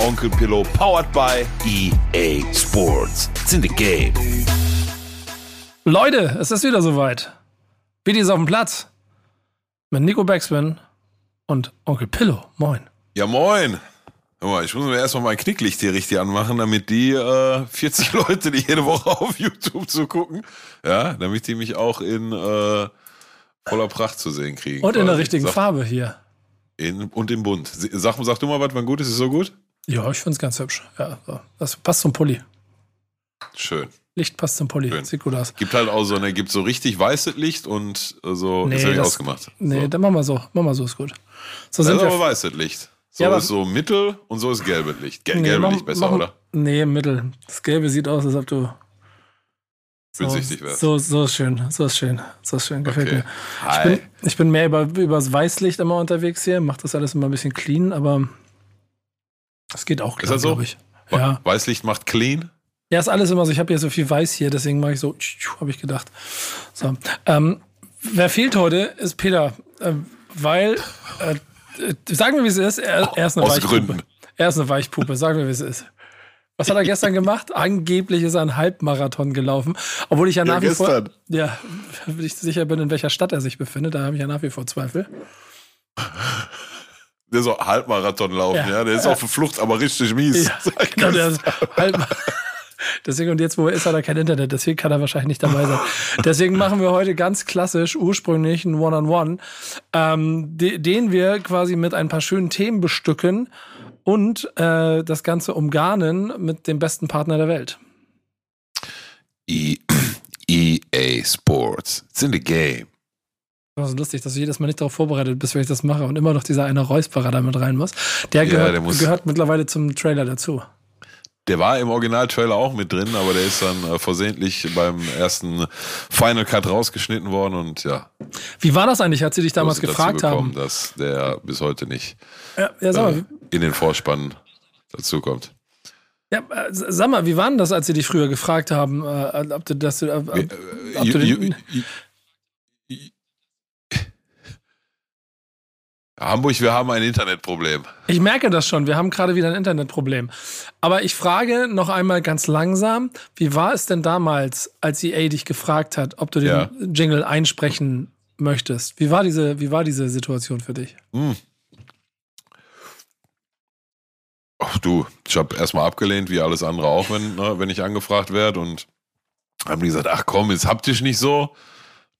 Onkel Pillow, powered by EA Sports. It's in the game. Leute, es ist wieder soweit. Bidi ist auf dem Platz. Mit Nico Backspin und Onkel Pillow. Moin. Ja, moin. Ich muss mir erstmal mein Knicklicht hier richtig anmachen, damit die äh, 40 Leute, die jede Woche auf YouTube zugucken, ja, damit die mich auch in äh, voller Pracht zu sehen kriegen. Und in der richtigen Sag- Farbe hier. In, und im Bund. Sag, sag du mal was, wann gut ist, ist so gut? Ja, ich finde es ganz hübsch. Ja, das passt zum Pulli. Schön. Licht passt zum Pulli. Schön. Sieht gut aus. Gibt halt auch so, ne, gibt so richtig weißes Licht und äh, so, Nee, das habe ich das- ausgemacht. Nee, so. dann machen wir so. Machen wir so, ist gut. So Das sind ist aber weißes Licht. So Ja, ist so mittel und so ist gelbes Licht. Gel Nee, gelbe mach- Licht besser, mach- oder? Nee, Mittel. Das Gelbe sieht aus, als ob du. So, wärst. so, so ist schön, so ist schön, so ist schön, gefällt Okay. mir. Ich bin, ich bin mehr über, über das Weißlicht immer unterwegs hier, macht das alles immer ein bisschen clean, aber es geht auch klar, das so? glaube ich. Ja. Weißlicht macht clean. ja, ist alles immer so. Ich habe hier so viel Weiß hier, deswegen mache ich so, habe ich gedacht. So. Ähm, wer fehlt heute, ist Peter, ähm, weil, äh, äh, sagen wir, wie es ist, er, er ist eine Aus Weichpuppe. Gründen. Er ist eine Weichpuppe, sagen wir, wie es ist. Was hat er gestern gemacht? Angeblich ist er einen Halbmarathon gelaufen, obwohl ich ja Ja, nach wie vor, ja, wenn ich sicher bin, in welcher Stadt er sich befindet, da habe ich ja nach wie vor Zweifel. Der soll Halbmarathon laufen, Ja. ja. Der ist auf der Flucht, aber richtig mies. Ja, genau, der ist deswegen, und jetzt, wo er ist, hat er kein Internet, deswegen kann er wahrscheinlich nicht dabei sein. Deswegen machen wir heute ganz klassisch, ursprünglich ein One-on-One, ähm, de, den wir quasi mit ein paar schönen Themen bestücken und äh, das Ganze umgarnen mit dem besten Partner der Welt. E EA Sports. It's in the game. Das ist lustig, dass du jedes Mal nicht darauf vorbereitet bist, wenn ich das mache und immer noch dieser eine Räusperer da mit rein muss. Der, Ja, gehört, der muss- gehört mittlerweile zum Trailer dazu. Der war im Originaltrailer auch mit drin, aber der ist dann äh, versehentlich beim ersten Final Cut rausgeschnitten worden und ja, Wie war das eigentlich, als sie dich damals gefragt gekommen, haben? dass der bis heute nicht Ja, ja, äh, in den Vorspann dazukommt. Ja, äh, sag mal, wie war denn das, als sie dich früher gefragt haben, äh, ob du das, äh, ob, ob Äh, du ju- den, Hamburg, wir haben ein Internetproblem. ich merke das schon, wir haben gerade wieder ein Internetproblem. Aber ich frage noch einmal ganz langsam, wie war es denn damals, als EA dich gefragt hat, ob du den Ja. Jingle einsprechen möchtest? Wie war diese, wie war diese Situation für dich? Hm. Ach du, ich habe erstmal abgelehnt, wie alles andere auch, wenn, ne, wenn ich angefragt werde. Und haben die gesagt, ach komm, ist haptisch nicht so.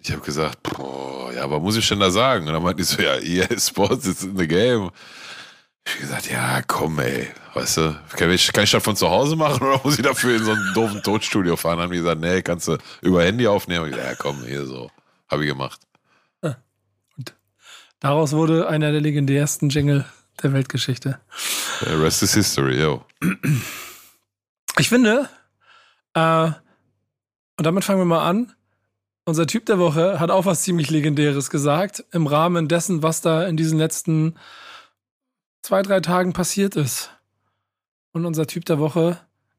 Ich habe gesagt, boah, ja, was muss ich denn da sagen? Und dann meinten die so, ja, EA Sports is in the game. Ich hab gesagt, ja, komm, ey, weißt du, kann ich, kann ich das von zu Hause machen oder muss ich dafür in so einen doofen Tonstudio fahren? Dann haben die gesagt, nee, kannst du über Handy aufnehmen. Und ich gesagt, ja, komm, hier so. Habe ich gemacht. Daraus wurde einer der legendärsten Jingle der Weltgeschichte. The rest is history, yo. Ich finde, äh, und damit fangen wir mal an. Unser Typ der Woche hat auch was ziemlich Legendäres gesagt, im Rahmen dessen, was da in diesen letzten zwei, drei Tagen passiert ist. Und unser Typ der Woche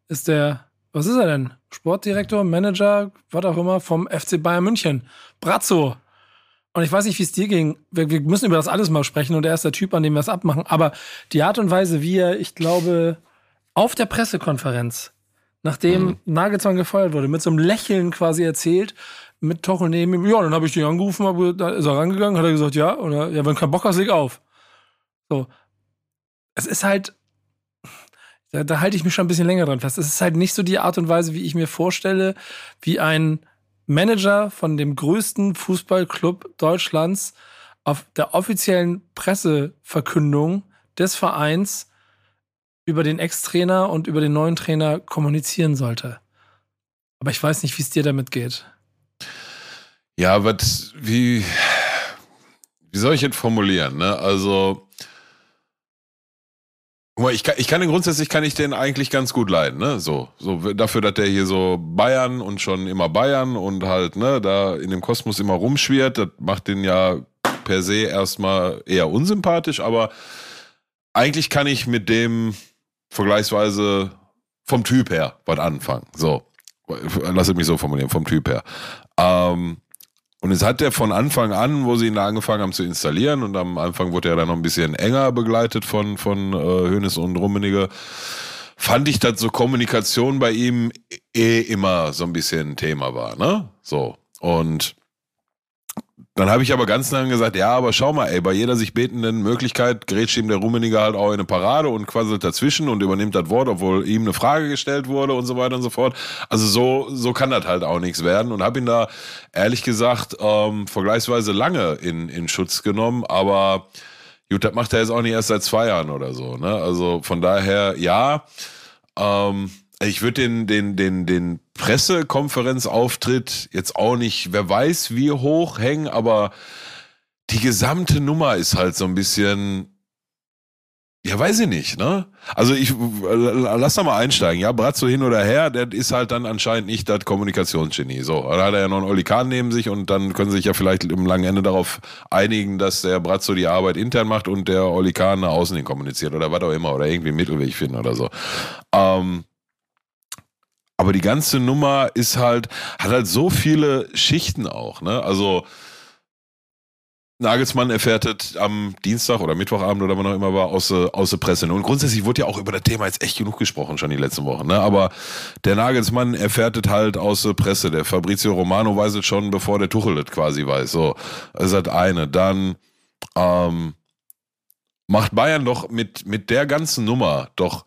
ist der, was ist er denn? Sportdirektor, Manager, was auch immer, vom FC Bayern München. Brazzo. Und ich weiß nicht, wie es dir ging. Wir, wir müssen über das alles mal sprechen und er ist der Typ, an dem wir es abmachen. Aber die Art und Weise, wie er, ich glaube, auf der Pressekonferenz, nachdem Nagelsmann gefeuert wurde, mit so einem Lächeln quasi erzählt, mit Tochel neben ihm, ja, dann habe ich den angerufen, hab, da ist er rangegangen, hat er gesagt, ja, oder ja, wenn du keinen Bock hast, leg auf. So. Es ist halt, da, da halte ich mich schon ein bisschen länger dran fest. Es ist halt nicht so die Art und Weise, wie ich mir vorstelle, wie ein Manager von dem größten Fußballclub Deutschlands auf der offiziellen Presseverkündung des Vereins über den Ex-Trainer und über den neuen Trainer kommunizieren sollte. Aber ich weiß nicht, wie es dir damit geht. Ja, was, wie, wie soll ich jetzt formulieren, ne? Also, Ich kann, ich kann den grundsätzlich kann ich den eigentlich ganz gut leiden, ne? So, so dafür, dass der hier so Bayern und schon immer Bayern und halt ne da in dem Kosmos immer rumschwirrt, das macht den ja per se erstmal eher unsympathisch, aber eigentlich kann ich mit dem vergleichsweise vom Typ her was anfangen. So, lass mich so formulieren, vom Typ her. Ähm, und es hat er von Anfang an, wo sie ihn da angefangen haben zu installieren, und am Anfang wurde er dann noch ein bisschen enger begleitet von, von äh, Hönes und Rummenigge, fand ich, dass so Kommunikation bei ihm eh immer so ein bisschen Thema war, ne? So. Und dann habe ich aber ganz lange gesagt, ja, aber schau mal, ey, bei jeder sich betenden Möglichkeit grätscht ihm der Rummeniger halt auch in eine Parade und quasselt dazwischen und übernimmt das Wort, obwohl ihm eine Frage gestellt wurde und so weiter und so fort. Also so, so kann das halt auch nichts werden und habe ihn da ehrlich gesagt ähm, vergleichsweise lange in, in Schutz genommen, aber gut, das macht er jetzt auch nicht erst seit zwei Jahren oder so. Ne? Also von daher, ja, ähm, ich würde den, den, den, den Pressekonferenzauftritt jetzt auch nicht, wer weiß, wie hoch hängen, aber die gesamte Nummer ist halt so ein bisschen, ja, weiß ich nicht, ne? Also ich lass da mal einsteigen, ja, Bratzo hin oder her, der ist halt dann anscheinend nicht das Kommunikationsgenie. So, da hat er ja noch einen Olikan neben sich und dann können sie sich ja vielleicht im langen Ende darauf einigen, dass der Bratzo die Arbeit intern macht und der Olikan nach außen hin kommuniziert oder was auch immer oder irgendwie einen Mittelweg finden oder so. Ähm, aber die ganze Nummer ist halt, hat halt so viele Schichten auch, ne? Also, Nagelsmann erfährt es am Dienstag oder Mittwochabend oder wann auch immer war aus, aus der Presse. Und grundsätzlich wurde ja auch über das Thema jetzt echt genug gesprochen, schon die letzten Wochen. Ne? Aber der Nagelsmann erfährt halt aus der Presse. Der Fabrizio Romano weiß es schon, bevor der Tuchel das quasi weiß. So, das ist halt eine. Dann ähm, macht Bayern doch mit, mit der ganzen Nummer doch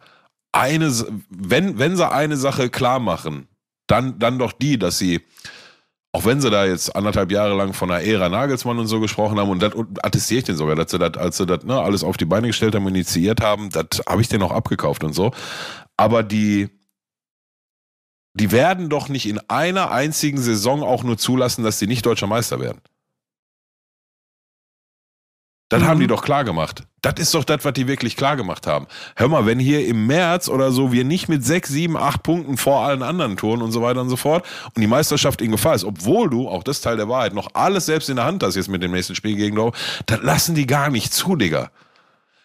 eine, wenn, wenn sie eine Sache klar machen, dann, dann doch die, dass sie, auch wenn sie da jetzt anderthalb Jahre lang von der Ära Nagelsmann und so gesprochen haben, und das attestiere ich den sogar, dass sie das, als sie das ne, alles auf die Beine gestellt haben initiiert haben, das habe ich denen auch abgekauft und so. Aber die, die werden doch nicht in einer einzigen Saison auch nur zulassen, dass sie nicht deutscher Meister werden. Das mhm. haben die mhm. doch klar gemacht. Das ist doch das, was die wirklich klar gemacht haben. Hör mal, wenn hier im März oder so wir nicht mit sechs, sieben, acht Punkten vor allen anderen Touren und so weiter und so fort und die Meisterschaft in Gefahr ist, obwohl du, auch das Teil der Wahrheit, noch alles selbst in der Hand hast jetzt mit dem nächsten Spiel gegen Dortmund, das lassen die gar nicht zu, Digga.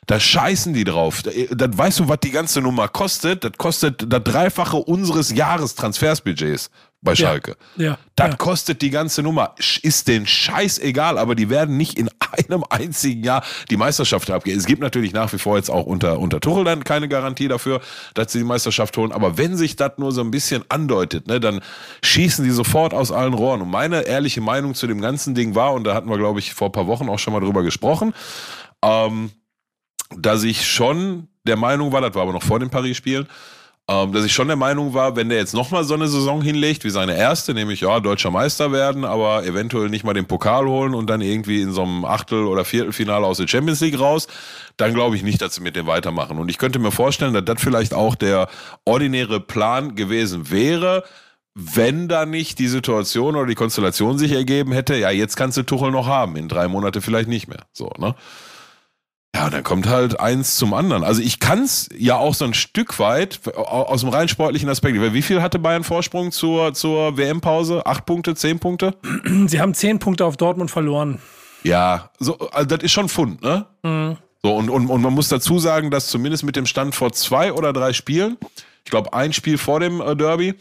Da scheißen die drauf. Das weißt du, was die ganze Nummer kostet? Das kostet das Dreifache unseres Jahrestransfersbudgets bei Schalke. Ja, ja das ja. kostet die ganze Nummer. Ist den Scheiß egal, aber die werden nicht in einem einzigen Jahr die Meisterschaft abgeben. Es gibt natürlich nach wie vor jetzt auch unter, unter Tuchel dann keine Garantie dafür, dass sie die Meisterschaft holen. Aber wenn sich das nur so ein bisschen andeutet, ne, dann schießen die sofort aus allen Rohren. Und meine ehrliche Meinung zu dem ganzen Ding war, und da hatten wir, glaube ich, vor ein paar Wochen auch schon mal drüber gesprochen, ähm, dass ich schon der Meinung war, das war aber noch vor den Paris-Spielen, ähm, dass ich schon der Meinung war, wenn der jetzt nochmal so eine Saison hinlegt wie seine erste, nämlich ja, deutscher Meister werden, aber eventuell nicht mal den Pokal holen und dann irgendwie in so einem Achtel- oder Viertelfinale aus der Champions League raus, dann glaube ich nicht, dass sie mit dem weitermachen. Und ich könnte mir vorstellen, dass das vielleicht auch der ordinäre Plan gewesen wäre, wenn da nicht die Situation oder die Konstellation sich ergeben hätte, ja, jetzt kannst du Tuchel noch haben, in drei Monate vielleicht nicht mehr. So, ne? Ja, dann kommt halt eins zum anderen. Also ich kann es ja auch so ein Stück weit aus dem rein sportlichen Aspekt. Wie viel hatte Bayern Vorsprung zur, zur WM-Pause? Acht Punkte, zehn Punkte? Sie haben zehn Punkte auf Dortmund verloren. Ja, so, also das ist schon Fund, ne? Mhm. So, und, und, und man muss dazu sagen, dass zumindest mit dem Stand vor zwei oder drei Spielen, ich glaube ein Spiel vor dem äh, Derby,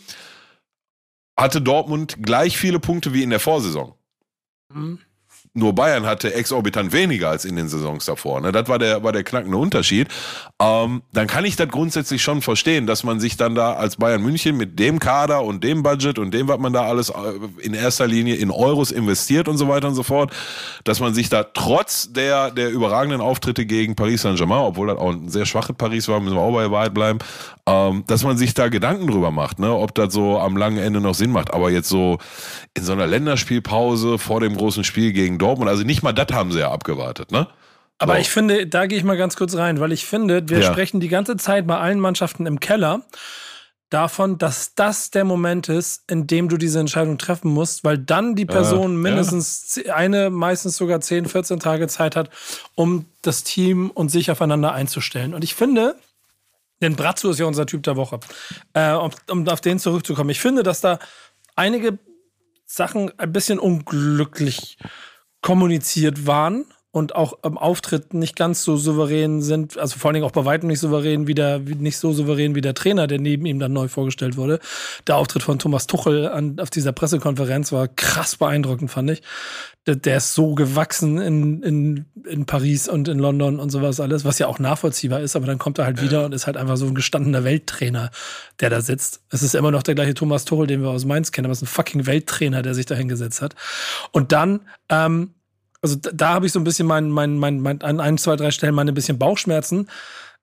hatte Dortmund gleich viele Punkte wie in der Vorsaison. Mhm. Nur Bayern hatte exorbitant weniger als in den Saisons davor. Ne? Das war der, war der knackende Unterschied. Ähm, dann kann ich das grundsätzlich schon verstehen, dass man sich dann da als Bayern München mit dem Kader und dem Budget und dem, was man da alles äh, in erster Linie in Euros investiert und so weiter und so fort, dass man sich da trotz der, der überragenden Auftritte gegen Paris Saint-Germain, obwohl das auch ein sehr schwaches Paris war, müssen wir auch bei der Wahrheit bleiben, ähm, dass man sich da Gedanken drüber macht, ne? ob das so am langen Ende noch Sinn macht. Aber jetzt so in so einer Länderspielpause vor dem großen Spiel gegen Dortmund, also nicht mal das haben sie ja abgewartet, ne? Aber so. ich finde, da gehe ich mal ganz kurz rein, weil ich finde, wir ja. sprechen die ganze Zeit bei allen Mannschaften im Keller davon, dass das der Moment ist, in dem du diese Entscheidung treffen musst, weil dann die Person äh, mindestens ja. eine, meistens sogar 10, 14 Tage Zeit hat, um das Team und sich aufeinander einzustellen. Und ich finde, Denn Brazzo ist ja unser Typ der Woche. Äh, um, um auf den zurückzukommen. Ich finde, dass da einige Sachen ein bisschen unglücklich kommuniziert waren und auch im Auftritt nicht ganz so souverän sind, also vor allen Dingen auch bei weitem nicht souverän wie der, nicht so souverän wie der Trainer, der neben ihm dann neu vorgestellt wurde. Der Auftritt von Thomas Tuchel an, auf dieser Pressekonferenz war krass beeindruckend, fand ich. Der, der ist so gewachsen in, in, in Paris und in London und sowas alles, was ja auch nachvollziehbar ist, aber dann kommt er halt wieder und ist halt einfach so ein gestandener Welttrainer, der da sitzt. Es ist immer noch der gleiche Thomas Tuchel, den wir aus Mainz kennen, aber es ist ein fucking Welttrainer, der sich da hingesetzt hat. Und dann, ähm, also da, da habe ich so ein bisschen mein, mein, mein, mein, an ein, zwei, drei Stellen meine ein bisschen Bauchschmerzen.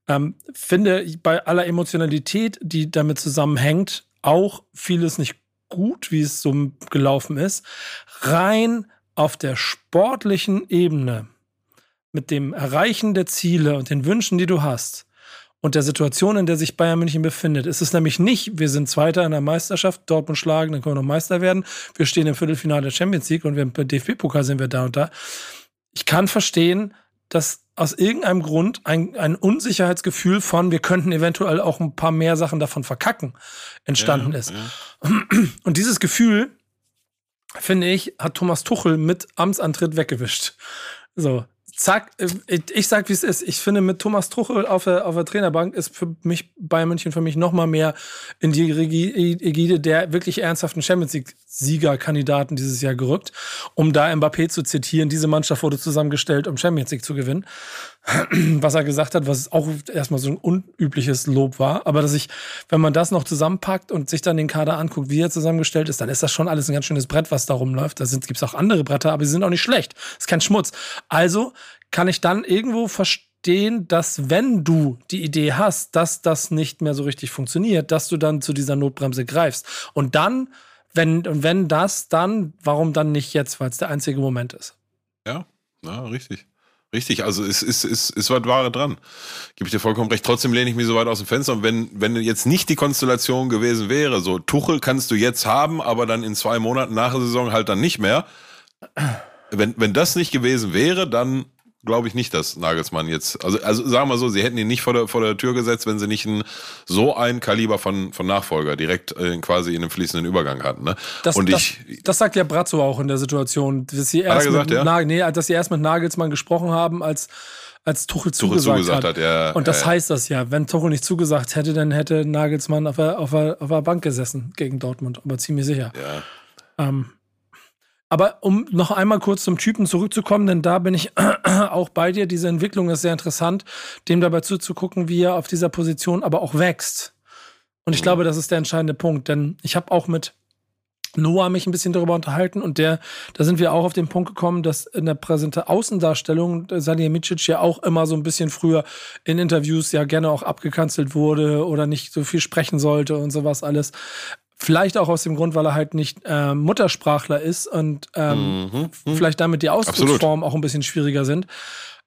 Ähm, finde bei aller Emotionalität, die damit zusammenhängt, auch vieles nicht gut, wie es so gelaufen ist. Rein auf der sportlichen Ebene mit dem Erreichen der Ziele und den Wünschen, die du hast, und der Situation, in der sich Bayern München befindet. ist Es nämlich nicht, wir sind Zweiter in der Meisterschaft, Dortmund schlagen, dann können wir noch Meister werden. Wir stehen im Viertelfinale der Champions League und wir, beim DFB-Pokal sind wir da und da. Ich kann verstehen, dass aus irgendeinem Grund ein, ein Unsicherheitsgefühl von, wir könnten eventuell auch ein paar mehr Sachen davon verkacken, entstanden ja, ist. Ja. Und dieses Gefühl, finde ich, hat Thomas Tuchel mit Amtsantritt weggewischt. So, zack, äh, ich sag, wie es ist. Ich finde, mit Thomas Tuchel auf der, auf der Trainerbank ist für mich Bayern München für mich noch mal mehr in die Ägide der wirklich ernsthaften Champions League Siegerkandidaten dieses Jahr gerückt, um da Mbappé zu zitieren. Diese Mannschaft wurde zusammengestellt, um Champions League zu gewinnen. Was er gesagt hat, was auch erstmal so ein unübliches Lob war. Aber dass ich, wenn man das noch zusammenpackt und sich dann den Kader anguckt, wie er zusammengestellt ist, dann ist das schon alles ein ganz schönes Brett, was da rumläuft. Da gibt es auch andere Bretter, aber sie sind auch nicht schlecht. Ist kein Schmutz. Also kann ich dann irgendwo verstehen, dass wenn du die Idee hast, dass das nicht mehr so richtig funktioniert, dass du dann zu dieser Notbremse greifst. Und dann wenn, und wenn das, dann, warum dann nicht jetzt, weil es der einzige Moment ist? Ja, ja, richtig. Richtig, also es ist, ist, ist was Wahre dran. Gebe ich dir vollkommen recht. Trotzdem lehne ich mich so weit aus dem Fenster. Und wenn, wenn jetzt nicht die Konstellation gewesen wäre, so Tuchel kannst du jetzt haben, aber dann in zwei Monaten nach der Saison halt dann nicht mehr. Wenn, wenn das nicht gewesen wäre, dann glaube ich nicht, dass Nagelsmann jetzt, also, also sagen wir so, sie hätten ihn nicht vor der, vor der Tür gesetzt, wenn sie nicht ein, so ein Kaliber von, von Nachfolger direkt äh, quasi in einem fließenden Übergang hatten. Ne? Das, und das, ich, das sagt ja Brazzo auch in der Situation, dass sie erst, gesagt, mit, ja? Nee, dass sie erst mit Nagelsmann gesprochen haben, als als Tuchel, Tuchel zugesagt, zugesagt hat. hat, ja, und das ja, heißt das ja, wenn Tuchel nicht zugesagt hätte, dann hätte Nagelsmann auf der, auf der, auf der Bank gesessen gegen Dortmund, aber ziemlich sicher. ja. Ähm, aber um noch einmal kurz zum Typen zurückzukommen, denn da bin ich auch bei dir. Diese Entwicklung ist sehr interessant, dem dabei zuzugucken, wie er auf dieser Position aber auch wächst. Und ich Mhm. glaube, das ist der entscheidende Punkt, denn ich habe auch mit Noah mich ein bisschen darüber unterhalten und der, da sind wir auch auf den Punkt gekommen, dass in der präsente Außendarstellung Salihamidzic ja auch immer so ein bisschen früher in Interviews ja gerne auch abgekanzelt wurde oder nicht so viel sprechen sollte und sowas alles. Vielleicht auch aus dem Grund, weil er halt nicht ähm, Muttersprachler ist und ähm, Mhm, mhm. vielleicht damit die Ausdrucksformen auch ein bisschen schwieriger sind.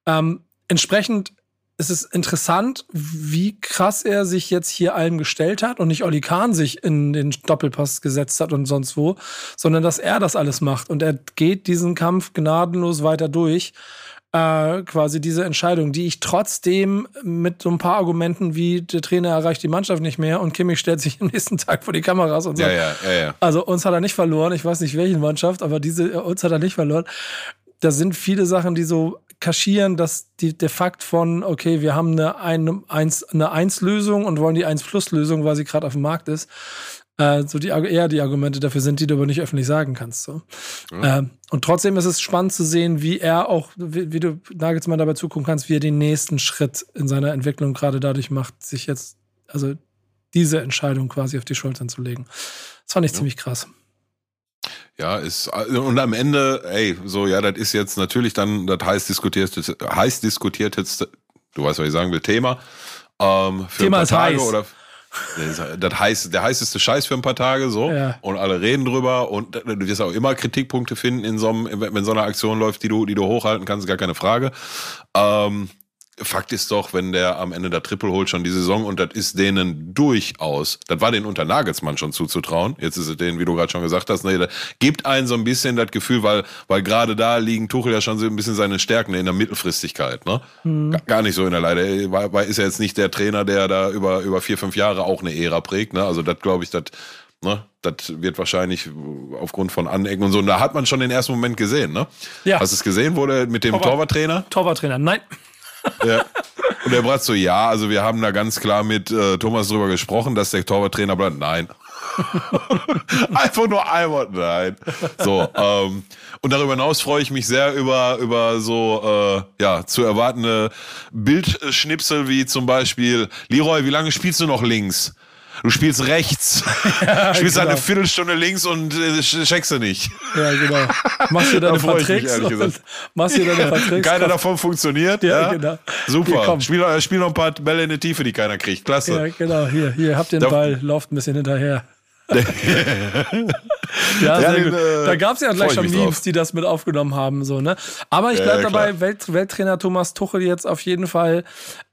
Ähm, entsprechend ist es interessant, wie krass er sich jetzt hier allen gestellt hat und nicht Olli Kahn sich in den Doppelpass gesetzt hat und sonst wo, sondern dass er das alles macht und er geht diesen Kampf gnadenlos weiter durch. Äh, quasi diese Entscheidung, die ich trotzdem mit so ein paar Argumenten wie der Trainer erreicht die Mannschaft nicht mehr und Kimmich stellt sich am nächsten Tag vor die Kameras und sagt, ja, ja, ja. also uns hat er nicht verloren. Ich weiß nicht welchen Mannschaft, aber diese äh, uns hat er nicht verloren. Da sind viele Sachen, die so kaschieren, dass die, der Fakt von, okay, wir haben eine, eine, eins, eine Eins-Lösung und wollen die Eins-Plus-Lösung, weil sie gerade auf dem Markt ist, äh, so die eher die Argumente dafür sind, die du aber nicht öffentlich sagen kannst. So. Ja. Ähm, und trotzdem ist es spannend zu sehen, wie er auch, wie, wie du Nagelsmann dabei zugucken kannst, wie er den nächsten Schritt in seiner Entwicklung gerade dadurch macht, sich jetzt, also diese Entscheidung quasi auf die Schultern zu legen. Das fand ich ziemlich krass. Ja, ist, und am Ende, ey, so, ja, das ist jetzt natürlich dann das heiß diskutierte, heiß diskutierteste, du weißt, was ich sagen will, Thema. Ähm, für Thema ein ist paar Tage heiß. oder das heißt, der heißeste Scheiß für ein paar Tage, so. Ja. Und alle reden drüber und du wirst auch immer Kritikpunkte finden in so einem, wenn wenn so eine Aktion läuft, die du, die du hochhalten kannst, gar keine Frage. Ähm, Fakt ist doch, wenn der am Ende der Triple holt schon die Saison und das ist denen durchaus, das war den unter Nagelsmann schon zuzutrauen. Jetzt ist es denen, wie du gerade schon gesagt hast, ne, gibt einen so ein bisschen das Gefühl, weil, weil gerade da liegen Tuchel ja schon so ein bisschen seine Stärken in der Mittelfristigkeit, ne? Mhm. Gar nicht so in der Leide. Weil, weil ist ja jetzt nicht der Trainer, der da über, über vier, fünf Jahre auch eine Ära prägt, ne? Also das glaube ich, das Ne? Das wird wahrscheinlich aufgrund von Anecken und so. Und da hat man schon den ersten Moment gesehen, ne? Ja. Hast du es gesehen, wurde mit dem Torwart Torwarttrainer? Torwarttrainer, nein. Ja. Und der Bratz so, ja, also wir haben da ganz klar mit äh, Thomas drüber gesprochen, dass der Torwarttrainer bleibt. Nein. Einfach nur ein Wort, nein. So, ähm, und darüber hinaus freue ich mich sehr über, über so äh, ja, zu erwartende Bildschnipsel wie zum Beispiel, Leroy, wie lange spielst du noch links? Du spielst rechts. Ja, spielst genau. eine Viertelstunde links und äh, checkst du nicht. Ja, genau. Machst du deine Verträge? Machst du deine Verträge? Keiner davon funktioniert. Ja, ja? genau. Super. Hier, spiel, äh, spiel noch ein paar Bälle in die Tiefe, die keiner kriegt. Klasse. Ja, genau. Hier, hier habt ihr den Ball, lauft ein bisschen hinterher. ja, ja den, äh, da gab es ja gleich schon Memes, drauf. die das mit aufgenommen haben. So, ne? Aber ich bleibe ja, dabei, Welt, Welttrainer Thomas Tuchel jetzt auf jeden Fall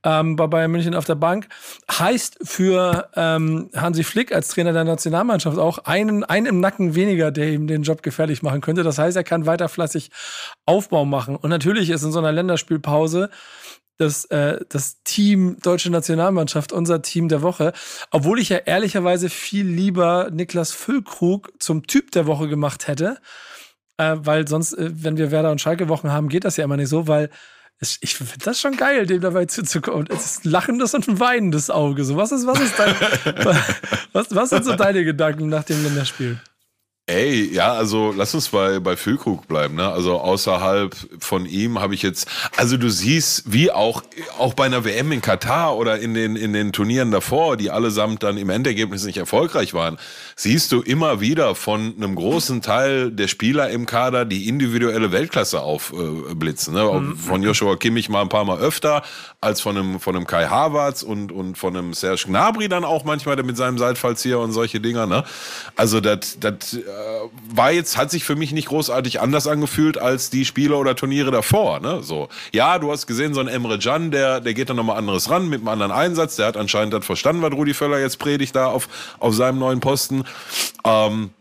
ähm, bei Bayern München auf der Bank. Heißt für ähm, Hansi Flick als Trainer der Nationalmannschaft auch einen, einen im Nacken weniger, der ihm den Job gefährlich machen könnte. Das heißt, er kann weiter fleißig Aufbau machen. Und natürlich ist in so einer Länderspielpause das, äh, das Team Deutsche Nationalmannschaft, unser Team der Woche. Obwohl ich ja ehrlicherweise viel lieber Niklas Füllkrug zum Typ der Woche gemacht hätte. Äh, weil sonst, äh, wenn wir Werder und Schalke Wochen haben, geht das ja immer nicht so, weil es, ich finde das schon geil, dem dabei zuzukommen. Es ist ein lachendes und ein weinendes Auge. So, was ist, was ist dein, was, was sind so deine Gedanken nach dem Länderspiel? Ey, ja, also lass uns bei, bei Füllkrug bleiben, ne? Also außerhalb von ihm habe ich jetzt, also du siehst, wie auch, auch bei einer WM in Katar oder in den, in den Turnieren davor, die allesamt dann im Endergebnis nicht erfolgreich waren, siehst du immer wieder von einem großen Teil der Spieler im Kader die individuelle Weltklasse aufblitzen, ne? Mhm. Von Joshua Kimmich mal ein paar Mal öfter, als von einem, von einem Kai Havertz und, und von einem Serge Gnabry dann auch manchmal mit seinem Seitfallzieher und solche Dinger, ne? Also das, das, äh, war jetzt, hat sich für mich nicht großartig anders angefühlt als die Spiele oder Turniere davor. Ne? So, ja, du hast gesehen, so ein Emre Can, der, der geht dann nochmal anderes ran mit einem anderen Einsatz. Der hat anscheinend das verstanden, was Rudi Völler jetzt predigt da auf, auf seinem neuen Posten. Ähm,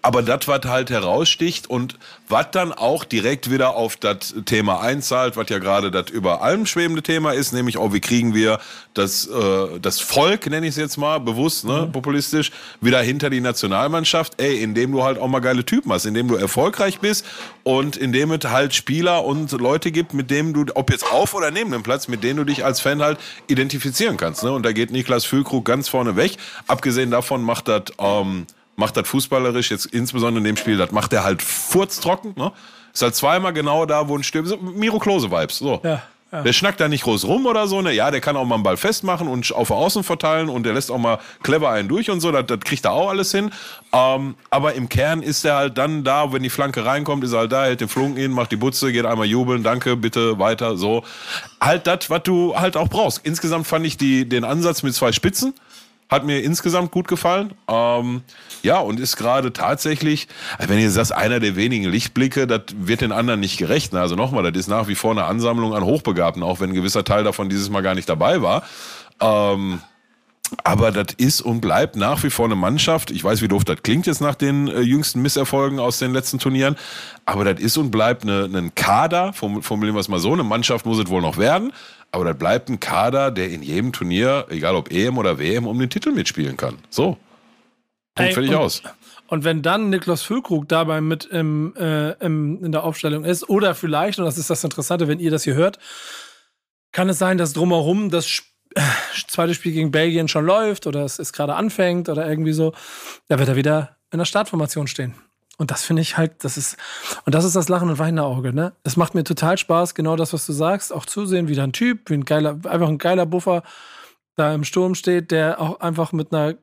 aber das, was halt heraussticht und was dann auch direkt wieder auf das Thema einzahlt, was ja gerade das über allem schwebende Thema ist, nämlich auch, wie kriegen wir das, äh, das Volk, nenne ich es jetzt mal, bewusst, ne, mhm. populistisch, wieder hinter die Nationalmannschaft, ey, indem du halt auch mal geile Typen hast, indem du erfolgreich bist und indem es halt Spieler und Leute gibt, mit denen du, ob jetzt auf oder neben dem Platz, mit denen du dich als Fan halt identifizieren kannst. Ne? Und da geht Niklas Füllkrug ganz vorne weg. Abgesehen davon macht das ähm, macht das fußballerisch, jetzt insbesondere in dem Spiel, das macht er halt furztrocken. Ne? Ist halt zweimal genau da, wo ein Sturm. So Miro Klose-Vibes. So. Ja, ja. Der schnackt da nicht groß rum oder so. Ne? Ja, der kann auch mal einen Ball festmachen und auf Außen verteilen und der lässt auch mal clever einen durch und so. Das, das kriegt er auch alles hin. Ähm, aber im Kern ist er halt dann da, wenn die Flanke reinkommt, ist er halt da, hält den Flunken hin, macht die Butze, geht einmal jubeln, danke, bitte, weiter, so. Halt das, was du halt auch brauchst. Insgesamt fand ich die, den Ansatz mit zwei Spitzen hat mir insgesamt gut gefallen. Ähm, ja, und ist gerade tatsächlich, wenn ihr sagst, einer der wenigen Lichtblicke, das wird den anderen nicht gerecht. Also nochmal, das ist nach wie vor eine Ansammlung an Hochbegabten, auch wenn ein gewisser Teil davon dieses Mal gar nicht dabei war. Ähm, aber das ist und bleibt nach wie vor eine Mannschaft. Ich weiß, wie doof das klingt jetzt nach den äh, jüngsten Misserfolgen aus den letzten Turnieren. Aber das ist und bleibt eine, ein Kader, formulieren wir es mal so. Eine Mannschaft muss es wohl noch werden. Aber das bleibt ein Kader, der in jedem Turnier, egal ob EM oder WM, um den Titel mitspielen kann. So. Punkt fertig aus. Und wenn dann Niklas Füllkrug dabei mit im, äh, im, in der Aufstellung ist, oder vielleicht, und das ist das Interessante, wenn ihr das hier hört, kann es sein, dass drumherum das äh, zweite Spiel gegen Belgien schon läuft oder es, es gerade anfängt oder irgendwie so, da wird er wieder in der Startformation stehen. Und das finde ich halt, das ist, und das ist das Lachen und weinende Auge, ne? Es macht mir total Spaß, genau das, was du sagst, auch zu sehen, wie da ein Typ, wie ein geiler, einfach ein geiler Buffer da im Sturm steht, der auch einfach mit einer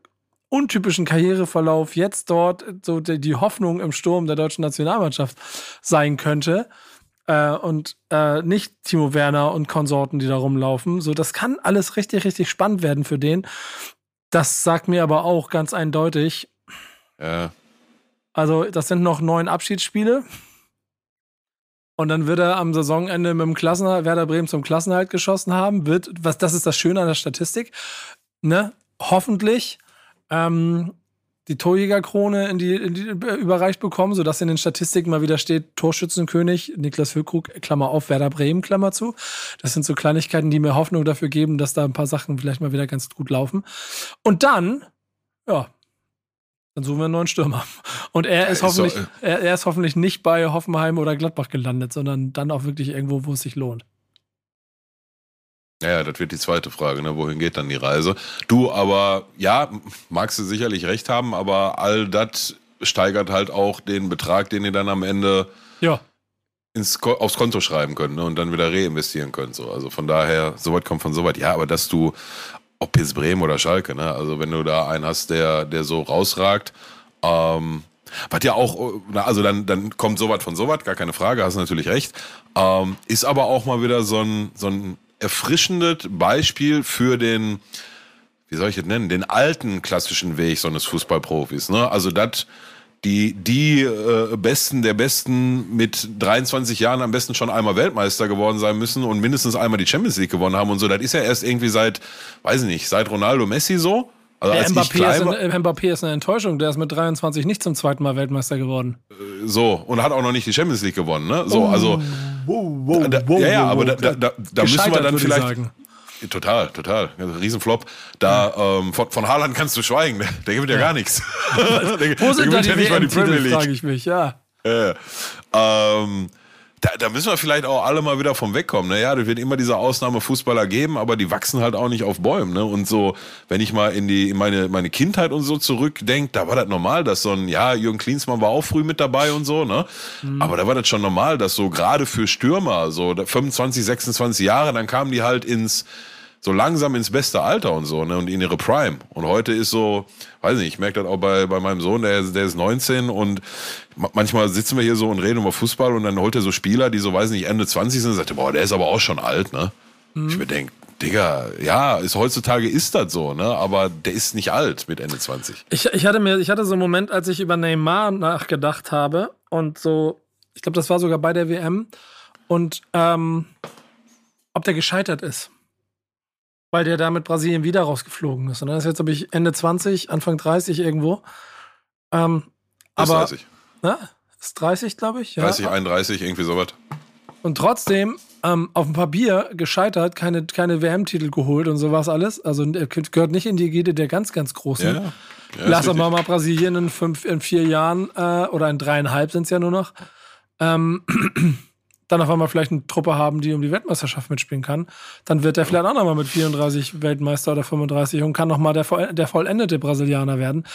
untypischen Karriereverlauf jetzt dort so die Hoffnung im Sturm der deutschen Nationalmannschaft sein könnte. Äh, und äh, nicht Timo Werner und Konsorten, die da rumlaufen. So, das kann alles richtig, richtig spannend werden für den. Das sagt mir aber auch ganz eindeutig, ja. Also, das sind noch neun Abschiedsspiele. Und dann wird er am Saisonende mit dem Klassenhalt, Werder Bremen zum Klassenhalt geschossen haben. Wird, was, das ist das Schöne an der Statistik. Ne? Hoffentlich ähm, die Torjägerkrone in die, in die überreicht bekommen, sodass in den Statistiken mal wieder steht, Torschützenkönig, Niklas Füllkrug, Klammer auf, Werder Bremen, Klammer zu. Das sind so Kleinigkeiten, die mir Hoffnung dafür geben, dass da ein paar Sachen vielleicht mal wieder ganz gut laufen. Und dann, ja, dann suchen wir einen neuen Stürmer. Und er ist, hoffentlich, äh er, er ist hoffentlich nicht bei Hoffenheim oder Gladbach gelandet, sondern dann auch wirklich irgendwo, wo es sich lohnt. Ja, das wird die zweite Frage, ne? wohin geht dann die Reise? Du, aber ja, magst du sicherlich recht haben, aber all das steigert halt auch den Betrag, den ihr dann am Ende ja. ins, aufs Konto schreiben könnt ne? und dann wieder reinvestieren könnt. So. Also von daher, soweit kommt von soweit. Ja, aber dass du, ob jetzt Bremen oder Schalke, ne? also wenn du da einen hast, der, der so rausragt, ähm, was ja auch, also dann, dann kommt soweit von soweit, gar keine Frage, hast natürlich recht. Ähm, ist aber auch mal wieder so ein, so ein erfrischendes Beispiel für den, wie soll ich es nennen, den alten klassischen Weg so eines Fußballprofis. Ne? Also das die die äh, Besten der Besten mit 23 Jahren am besten schon einmal Weltmeister geworden sein müssen und mindestens einmal die Champions League gewonnen haben und so. Das ist ja erst irgendwie seit, weiß ich nicht, seit Ronaldo Messi so. Also der Mbappé, ist ein, Mbappé ist eine Enttäuschung. Der ist mit 23 nicht zum zweiten Mal Weltmeister geworden. So und hat auch noch nicht die Champions League gewonnen. Ne? So, also wow, wow, da, wow, ja, ja, aber da, da, da, da müssen wir dann vielleicht. Total, total. Riesenflop. Da ähm, von, von Haaland kannst du schweigen. Der, gibt ja, ja gar nichts. der, Wo sind der da die ja nicht mal frage ich mich, ja. Äh, ähm, da, da müssen wir vielleicht auch alle mal wieder vom wegkommen. Naja, ne? es wird immer diese Ausnahmefußballer geben, aber die wachsen halt auch nicht auf Bäumen. Ne? Und so, wenn ich mal in die in meine, meine Kindheit und so zurückdenke, da war das normal, dass so ein, ja, Jürgen Klinsmann war auch früh mit dabei und so, ne? Mhm. Aber da war das schon normal, dass so gerade für Stürmer, so 25, 26 Jahre, dann kamen die halt ins so langsam ins beste Alter und so, ne, und in ihre Prime. Und heute ist so, weiß nicht, ich merke das auch bei, bei meinem Sohn, der, der ist 19 und manchmal sitzen wir hier so und reden über Fußball und dann holt er so Spieler, die so, weiß nicht, Ende 20 sind und sagt, boah, der ist aber auch schon alt, ne? Mhm. Ich mir denke, Digga, ja, ist heutzutage ist das so, ne? Aber der ist nicht alt mit Ende 20. Ich, ich hatte mir, ich hatte so einen Moment, als ich über Neymar nachgedacht habe und so, ich glaube, das war sogar bei der WM und ähm, ob der gescheitert ist weil der da mit Brasilien wieder rausgeflogen ist. Und dann ist jetzt, glaube ich, Ende 20, Anfang 30 irgendwo. Ähm, aber, 30. Ne? Ist 30, glaube ich. Ja. 30, 31, irgendwie sowas. Und trotzdem ähm, auf dem Papier gescheitert, keine, keine WM-Titel geholt und sowas alles. Also er gehört nicht in die Gede der ganz, ganz Großen. Ja, ja. Lass aber mal Brasilien in, fünf, in vier Jahren äh, oder in dreieinhalb sind es ja nur noch. Ähm, dann auf einmal vielleicht eine Truppe haben, die um die Weltmeisterschaft mitspielen kann, dann wird er vielleicht auch nochmal mit 34 Weltmeister oder 35 und kann nochmal der, der vollendete Brasilianer werden.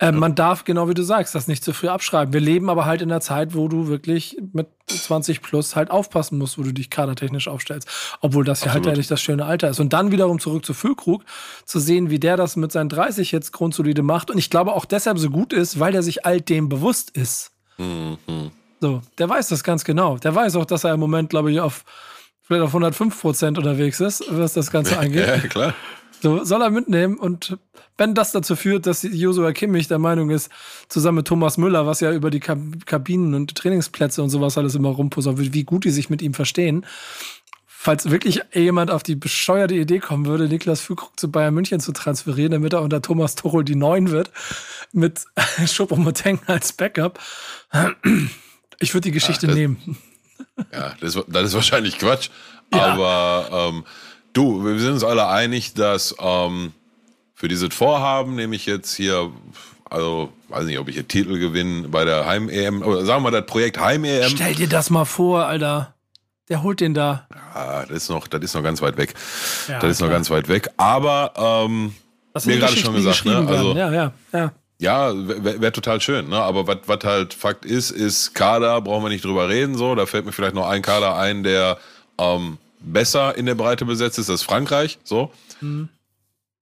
Ähm, ja. Man darf, genau wie du sagst, das nicht zu früh abschreiben. Wir leben aber halt in der Zeit, wo du wirklich mit 20 plus halt aufpassen musst, wo du dich kadertechnisch aufstellst. Obwohl das ja halt ehrlich das schöne Alter ist. Und dann wiederum zurück zu Füllkrug, zu sehen, wie der das mit seinen 30 jetzt grundsolide macht. Und ich glaube auch deshalb so gut ist, weil der sich all dem bewusst ist. Mhm. So, der weiß das ganz genau. Der weiß auch, dass er im Moment, glaube ich, auf vielleicht auf 105 Prozent unterwegs ist, was das Ganze angeht. Ja, klar. So, soll er mitnehmen und wenn das dazu führt, dass Josua Kimmich der Meinung ist, zusammen mit Thomas Müller, was ja über die Kabinen und Trainingsplätze und sowas alles immer wird, wie gut die sich mit ihm verstehen, falls wirklich jemand auf die bescheuerte Idee kommen würde, Niklas Füllkrug zu Bayern München zu transferieren, damit er unter Thomas Tuchel die Neun wird, mit Schupomoteng als Backup, ich würde die Geschichte Ach, das, nehmen. Ja, das, das, ist wahrscheinlich Quatsch. Ja. Aber ähm, du, wir sind uns alle einig, dass ähm, für dieses Vorhaben, nämlich jetzt hier, also weiß nicht, ob ich hier Titel gewinne bei der Heim-EM, oder sagen wir mal das Projekt Heim-EM. Stell dir das mal vor, Alter. Der holt den da. Ja, das ist noch, das ist noch ganz weit weg. Ja, das ist klar. noch ganz weit weg. Aber ähm, mir gerade schon gesagt, ne? Also, ja, ja, ja. Ja, wäre wär total schön, ne? Aber was halt Fakt ist, ist Kader, brauchen wir nicht drüber reden. So, da fällt mir vielleicht noch ein Kader ein, der ähm, besser in der Breite besetzt ist, das ist Frankreich. So. Mhm.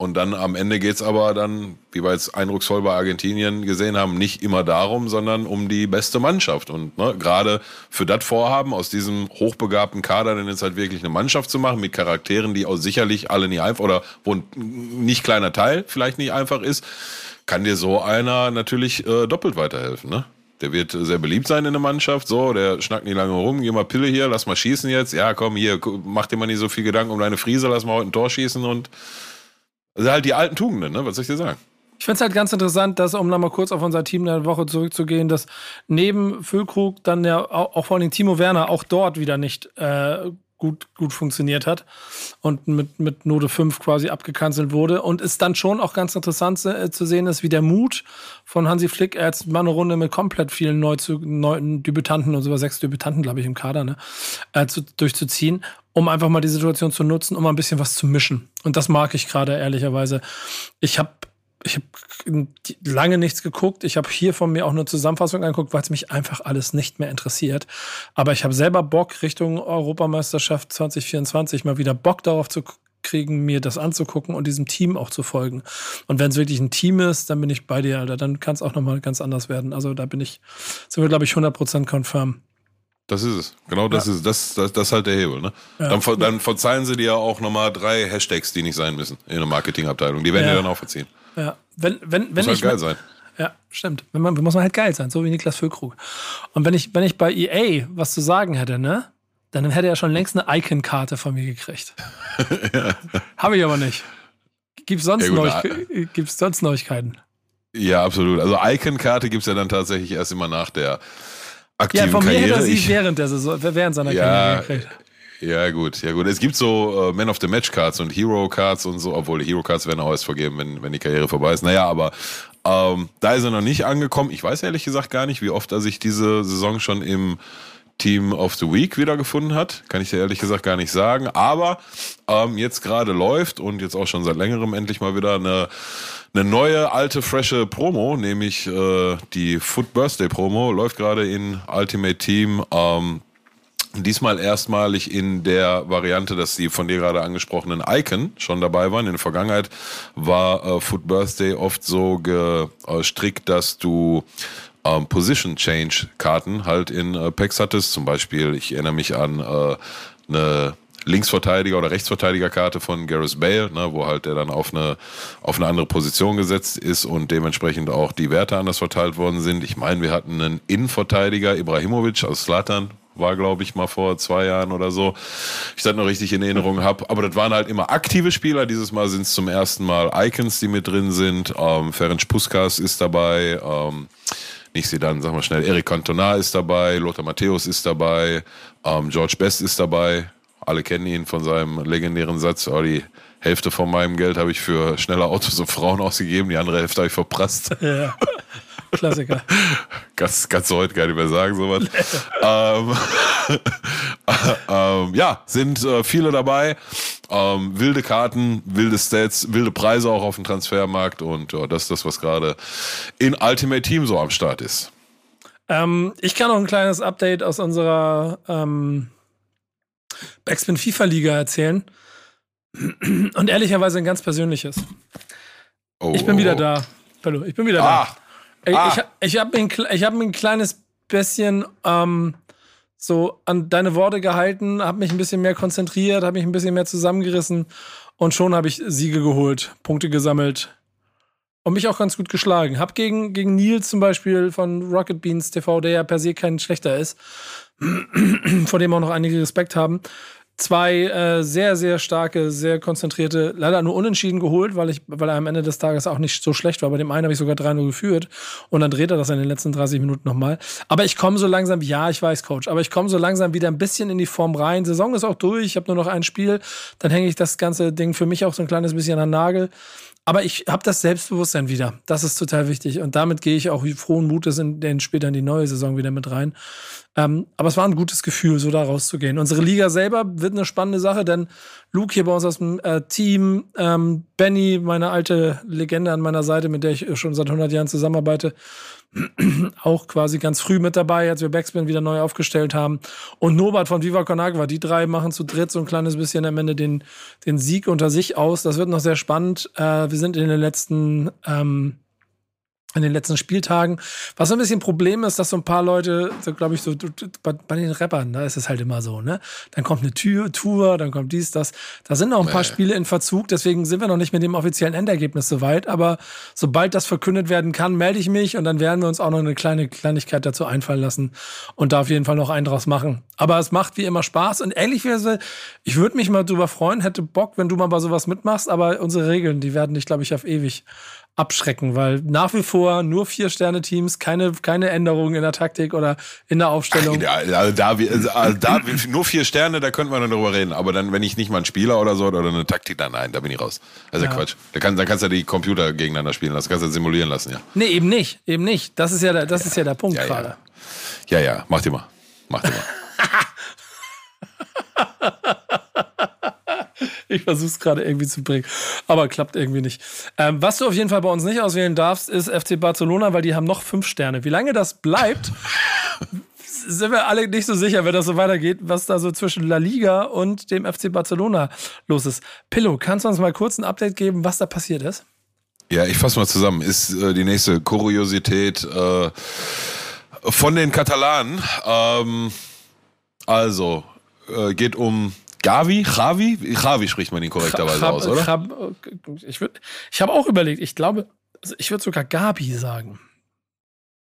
Und dann am Ende geht's aber dann, wie wir jetzt eindrucksvoll bei Argentinien gesehen haben, nicht immer darum, sondern um die beste Mannschaft. Und ne, gerade für das Vorhaben, aus diesem hochbegabten Kader dann jetzt halt wirklich eine Mannschaft zu machen, mit Charakteren, die auch sicherlich alle nicht einfach, oder wo ein nicht kleiner Teil vielleicht nicht einfach ist, kann dir so einer natürlich äh, doppelt weiterhelfen, ne? Der wird sehr beliebt sein in der Mannschaft. So, der schnackt nicht lange rum. Geh mal Pille hier, lass mal schießen jetzt. Ja, komm, hier, mach dir mal nicht so viel Gedanken um deine Friese, lass mal heute ein Tor schießen und. Sind halt die alten Tugenden, ne? Was soll ich dir sagen? Ich finde es halt ganz interessant, dass, um nochmal kurz auf unser Team der Woche zurückzugehen, dass neben Füllkrug dann ja auch, auch vor allem Timo Werner auch dort wieder nicht äh, gut, gut funktioniert hat und mit, mit Note 5 quasi abgekanzelt wurde. Und es dann schon auch ganz interessant zu, äh, zu sehen ist, wie der Mut von Hansi Flick, er jetzt mal eine Runde mit komplett vielen neu zu, neuen Debütanten und sogar sechs Debütanten, glaube ich, im Kader, ne, äh, zu, durchzuziehen, um einfach mal die Situation zu nutzen, um mal ein bisschen was zu mischen. Und das mag ich gerade ehrlicherweise. Ich habe ich habe lange nichts geguckt. Ich habe hier von mir auch eine Zusammenfassung angeguckt, weil es mich einfach alles nicht mehr interessiert. Aber ich habe selber Bock, Richtung Europameisterschaft 2024 mal wieder Bock darauf zu kriegen, mir das anzugucken und diesem Team auch zu folgen. Und wenn es wirklich ein Team ist, dann bin ich bei dir, Alter. Dann kann es auch nochmal ganz anders werden. Also da bin ich, sind wir, glaube ich, 100% confirm. Das ist es. Genau das ja. ist das, das, das ist halt der Hebel. Ne? Ja. Dann, dann verzeihen sie dir auch nochmal drei Hashtags, die nicht sein müssen in der Marketingabteilung. Die werden ja. dir dann auch verziehen. Ja, wenn, wenn, wenn muss ich. Halt geil sein. Ja, stimmt. Wenn man, muss man halt geil sein, so wie Niklas Füllkrug. Und wenn ich, wenn ich bei EA was zu sagen hätte, ne? Dann hätte er schon längst eine Icon-Karte von mir gekriegt. ja. Habe ich aber nicht. Gibt es sonst, ja, Neuigke sonst Neuigkeiten? Ja, absolut. Also Icon-Karte gibt es ja dann tatsächlich erst immer nach der aktiven Karriere. Ja, von mir hätte er sie während, der Saison, während seiner ja, Karriere gekriegt. Ja, gut, ja gut. Es gibt so äh, Man of the Match Cards und Hero Cards und so, obwohl Hero Cards werden auch erst vergeben, wenn, wenn die Karriere vorbei ist. Naja, aber ähm, da ist er noch nicht angekommen. Ich weiß ehrlich gesagt gar nicht, wie oft er sich diese Saison schon im Team of the Week wiedergefunden hat. Kann ich dir ehrlich gesagt gar nicht sagen. Aber ähm, jetzt gerade läuft und jetzt auch schon seit längerem endlich mal wieder eine, eine neue, alte, frische Promo, nämlich äh, die Foot Birthday Promo, läuft gerade in Ultimate Team. Ähm, Diesmal erstmalig in der Variante, dass die von dir gerade angesprochenen Icon schon dabei waren. In der Vergangenheit war äh, Foot Birthday oft so gestrickt, dass du ähm, Position Change Karten halt in äh, Packs hattest. Zum Beispiel, ich erinnere mich an äh, eine Linksverteidiger oder Rechtsverteidigerkarte von Gareth Bale, ne, wo halt der dann auf eine, auf eine andere Position gesetzt ist und dementsprechend auch die Werte anders verteilt worden sind. Ich meine, wir hatten einen Innenverteidiger, Ibrahimovic aus Slatan, war, glaube ich, mal vor zwei Jahren oder so. Ich das noch richtig in Erinnerung habe. Aber das waren halt immer aktive Spieler. Dieses Mal sind es zum ersten Mal Icons, die mit drin sind. Ähm, Ferenc Puskas ist dabei. Ähm, nicht sie dann, sagen wir schnell, Eric Cantona ist dabei, Lothar Matthäus ist dabei, ähm, George Best ist dabei. Alle kennen ihn von seinem legendären Satz, oh, die Hälfte von meinem Geld habe ich für schnelle Autos und Frauen ausgegeben, die andere Hälfte habe ich verprasst. Ja. Klassiker. Kannst, kannst du heute gar nicht mehr sagen, sowas. ähm, ähm, ja, sind äh, viele dabei. Ähm, wilde Karten, wilde Stats, wilde Preise auch auf dem Transfermarkt und ja, das ist das, was gerade in Ultimate Team so am Start ist. Ähm, ich kann noch ein kleines Update aus unserer ähm, Backspin FIFA Liga erzählen. Und ehrlicherweise ein ganz persönliches. Oh, ich bin wieder da. Hallo, ich bin wieder ah. Ah. ich, ich habe mich, hab mich ein kleines bisschen ähm, so an deine Worte gehalten, habe mich ein bisschen mehr konzentriert, habe mich ein bisschen mehr zusammengerissen und schon habe ich Siege geholt, Punkte gesammelt und mich auch ganz gut geschlagen. Hab gegen, gegen Nils zum Beispiel von Rocket Beans TV, der ja per se kein schlechter ist, vor dem auch noch einige Respekt haben, zwei äh, sehr, sehr starke, sehr konzentrierte, leider nur unentschieden geholt, weil ich, weil er am Ende des Tages auch nicht so schlecht war. Bei dem einen habe ich sogar 3-0 geführt und dann dreht er das in den letzten 30 Minuten nochmal. Aber ich komme so langsam, ja, ich weiß, Coach, aber ich komme so langsam wieder ein bisschen in die Form rein. Saison ist auch durch, ich habe nur noch ein Spiel, dann hänge ich das ganze Ding für mich auch so ein kleines bisschen an den Nagel. Aber ich habe das Selbstbewusstsein wieder. Das ist total wichtig. Und damit gehe ich auch frohen Mutes in, in später in die neue Saison wieder mit rein. Ähm, aber es war ein gutes Gefühl, so da rauszugehen. Unsere Liga selber wird eine spannende Sache, denn Luke hier bei uns aus dem äh, Team, ähm, Benny, meine alte Legende an meiner Seite, mit der ich schon seit 100 Jahren zusammenarbeite, auch quasi ganz früh mit dabei, als wir Backspin wieder neu aufgestellt haben. Und Norbert von Viva Con Agua, die drei machen zu dritt so ein kleines bisschen am Ende den, den Sieg unter sich aus. Das wird noch sehr spannend. Äh, wir sind in den letzten ähm, in den letzten Spieltagen. Was so ein bisschen Problem ist, dass so ein paar Leute, so glaube ich, so bei, bei, den Rappern, da ist es halt immer so, ne? Dann kommt eine Tür, Tour, dann kommt dies, das. Da sind noch ein paar nee. Spiele in Verzug, deswegen sind wir noch nicht mit dem offiziellen Endergebnis soweit. Aber sobald das verkündet werden kann, melde ich mich und dann werden wir uns auch noch eine kleine Kleinigkeit dazu einfallen lassen und da auf jeden Fall noch einen draus machen. Aber es macht wie immer Spaß und ehrlicherweise, ich würde mich mal drüber freuen, hätte Bock, wenn du mal bei sowas mitmachst, aber unsere Regeln, die werden dich, glaube ich, auf ewig abschrecken, weil nach wie vor nur Vier-Sterne-Teams, keine, keine Änderungen in der Taktik oder in der Aufstellung. Ach, also da, also, also da nur vier Sterne, da könnte man dann drüber reden. Aber dann, wenn ich nicht mal ein Spieler oder so oder eine Taktik, dann nein, da bin ich raus. Also ja. Quatsch. Da, kann, da kannst du ja die Computer gegeneinander spielen lassen, kannst du simulieren lassen, ja. Nee, eben nicht, eben nicht. Das ist ja der, das ja. ist ja der Punkt ja, gerade. Ja. ja, ja, mach dir mal. Mach dir mal. ich versuche es gerade irgendwie zu bringen, aber klappt irgendwie nicht. Ähm, was du auf jeden Fall bei uns nicht auswählen darfst, ist FC Barcelona, weil die haben noch fünf Sterne. Wie lange das bleibt, sind wir alle nicht so sicher, wenn das so weitergeht, was da so zwischen La Liga und dem FC Barcelona los ist. Pillow, kannst du uns mal kurz ein Update geben, was da passiert ist? Ja, ich fasse mal zusammen. Ist äh, die nächste Kuriosität äh, von den Katalanen. Ähm, also, äh, geht um Gavi, Javi, Javi spricht man ihn korrekterweise Chab, aus, oder? Chab, ich ich habe auch überlegt, ich glaube, also ich würde sogar Gabi sagen.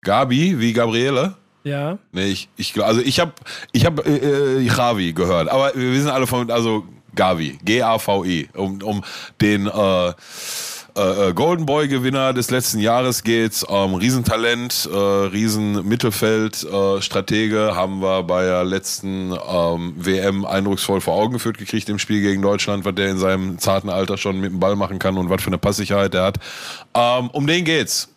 Gabi, wie Gabriele? Ja. Nee, ich, ich also ich habe ich hab, äh, äh, Javi gehört, aber wir wissen alle von, also Gavi, G-A-V-I, um, um den äh, äh, äh, Golden Boy Gewinner des letzten Jahres geht's. Ähm, Riesentalent, äh, Riesenmittelfeld, äh, haben wir bei der letzten ähm, WM eindrucksvoll vor Augen geführt gekriegt im Spiel gegen Deutschland, was der in seinem zarten Alter schon mit dem Ball machen kann und was für eine Passsicherheit der hat. Ähm, um den geht's.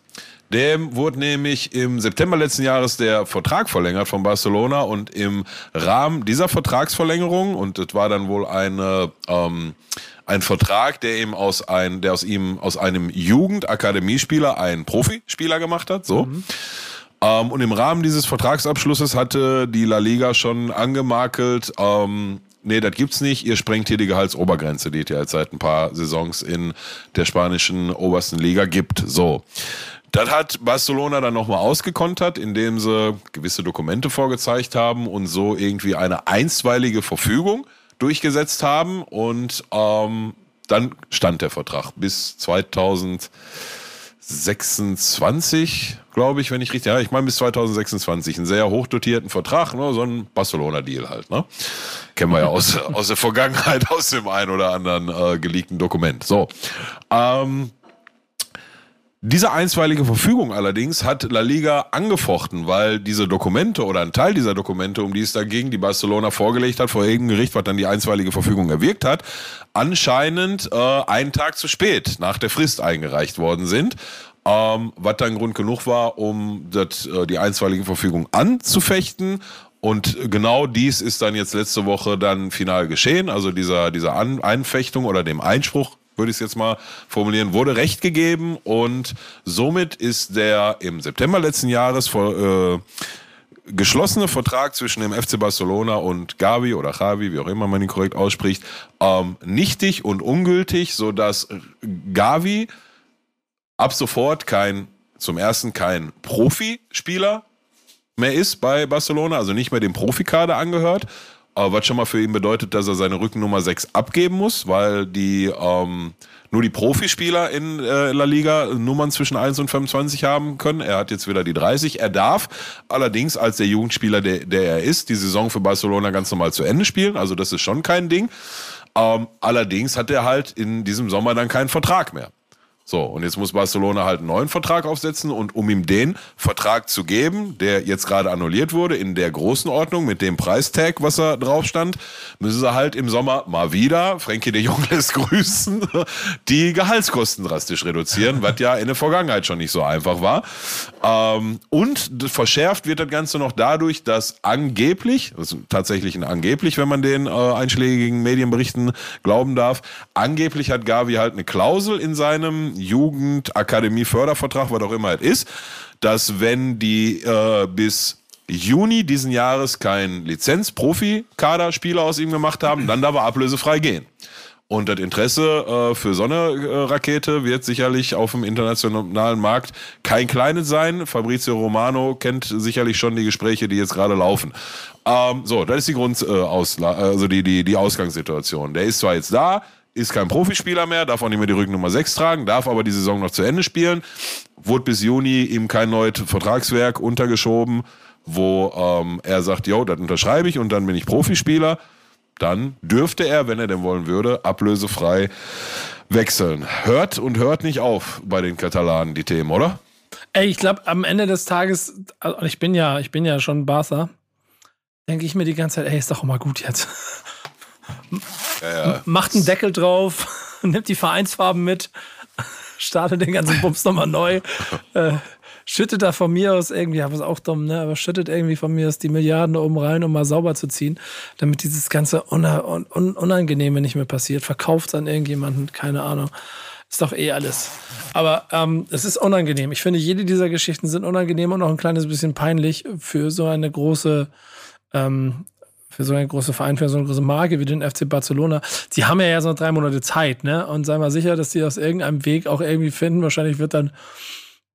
Dem wurde nämlich im September letzten Jahres der Vertrag verlängert von Barcelona und im Rahmen dieser Vertragsverlängerung, und das war dann wohl eine ähm, ein Vertrag, der ihm aus ein, der aus ihm aus einem Jugendakademiespieler einen Profispieler gemacht hat. So. Mhm. Ähm, und im Rahmen dieses Vertragsabschlusses hatte die La Liga schon angemakelt, ähm, nee, das gibt's nicht, ihr sprengt hier die Gehaltsobergrenze, die es ja jetzt seit ein paar Saisons in der spanischen obersten Liga gibt. So. Das hat Barcelona dann nochmal ausgekontert, indem sie gewisse Dokumente vorgezeigt haben und so irgendwie eine einstweilige Verfügung durchgesetzt haben und ähm, dann stand der Vertrag bis 2026, glaube ich, wenn ich richtig, ja, ich meine bis 2026, einen sehr hochdotierten Vertrag, ne, so ein Barcelona-Deal halt, ne? Kennen wir ja aus, aus der Vergangenheit, aus dem ein oder anderen äh, geleakten Dokument. So, ähm, diese einstweilige Verfügung allerdings hat La Liga angefochten, weil diese Dokumente oder ein Teil dieser Dokumente, um die es da ging, die Barcelona vorgelegt hat vor irgendeinem Gericht, was dann die einstweilige Verfügung erwirkt hat, anscheinend äh, einen Tag zu spät nach der Frist eingereicht worden sind. Ähm, was dann Grund genug war, um das, äh, die einstweilige Verfügung anzufechten und genau dies ist dann jetzt letzte Woche dann final geschehen. Also dieser, dieser An Einfechtung oder dem Einspruch würde ich es jetzt mal formulieren, wurde Recht gegeben und somit ist der im September letzten Jahres vor, äh, geschlossene Vertrag zwischen dem FC Barcelona und Gavi oder Javi, wie auch immer man ihn korrekt ausspricht, ähm, nichtig und ungültig, so dass Gavi ab sofort kein, zum ersten kein Profispieler mehr ist bei Barcelona, also nicht mehr dem Profikader angehört aber was schon mal für ihn bedeutet, dass er seine Rückennummer 6 abgeben muss, weil die ähm, nur die Profispieler in äh, La Liga Nummern zwischen 1 und 25 haben können. Er hat jetzt wieder die 30. Er darf allerdings als der Jugendspieler, der, der er ist, die Saison für Barcelona ganz normal zu Ende spielen. Also das ist schon kein Ding. Ähm, allerdings hat er halt in diesem Sommer dann keinen Vertrag mehr. So, und jetzt muss Barcelona halt einen neuen Vertrag aufsetzen und um ihm den Vertrag zu geben, der jetzt gerade annulliert wurde, in der großen Ordnung mit dem Preistag, was da drauf stand, müssen sie halt im Sommer mal wieder, Frankie de Jong lässt grüßen, die Gehaltskosten drastisch reduzieren, was ja in der Vergangenheit schon nicht so einfach war. Ähm, und verschärft wird das Ganze noch dadurch, dass angeblich, also tatsächlich ein angeblich, wenn man den äh, einschlägigen Medienberichten glauben darf, angeblich hat Gavi halt eine Klausel in seinem Jugendakademie-Fördervertrag, was auch immer es ist, dass wenn die äh, bis Juni diesen Jahres kein Lizenz-Profi-Kaderspieler aus ihm gemacht haben, dann darf er ablösefrei gehen. Und das Interesse äh, für so eine äh, Rakete wird sicherlich auf dem internationalen Markt kein kleines sein. Fabrizio Romano kennt sicherlich schon die Gespräche, die jetzt gerade laufen. Ähm, so, das ist die Grund, äh, also die, die, die Ausgangssituation. Der ist zwar jetzt da, ist kein Profispieler mehr, darf auch nicht mehr die Rückennummer 6 tragen, darf aber die Saison noch zu Ende spielen. Wurde bis Juni ihm kein neues Vertragswerk untergeschoben, wo ähm, er sagt, jo, das unterschreibe ich und dann bin ich Profispieler dann dürfte er, wenn er denn wollen würde, ablösefrei wechseln. Hört und hört nicht auf bei den Katalanen die Themen, oder? Ey, ich glaube, am Ende des Tages, also ich bin ja, ich bin ja schon Barca, denke ich mir die ganze Zeit, ey, ist doch mal gut jetzt. Ja, ja. Macht einen Deckel drauf, nimmt die Vereinsfarben mit, startet den ganzen Bums nochmal neu. äh, schüttet da von mir aus irgendwie, ja, was auch dumm, ne? Aber schüttet irgendwie von mir aus die Milliarden da oben rein, um mal sauber zu ziehen, damit dieses ganze Unangenehme nicht mehr passiert. Verkauft es an irgendjemanden, keine Ahnung. Ist doch eh alles. Aber ähm, es ist unangenehm. Ich finde, jede dieser Geschichten sind unangenehm und auch ein kleines bisschen peinlich für so eine große ähm, für so eine große Verein, für so eine große Marke wie den FC Barcelona. Die haben ja ja so drei Monate Zeit, ne? Und sei mal sicher, dass die aus irgendeinem Weg auch irgendwie finden. Wahrscheinlich wird dann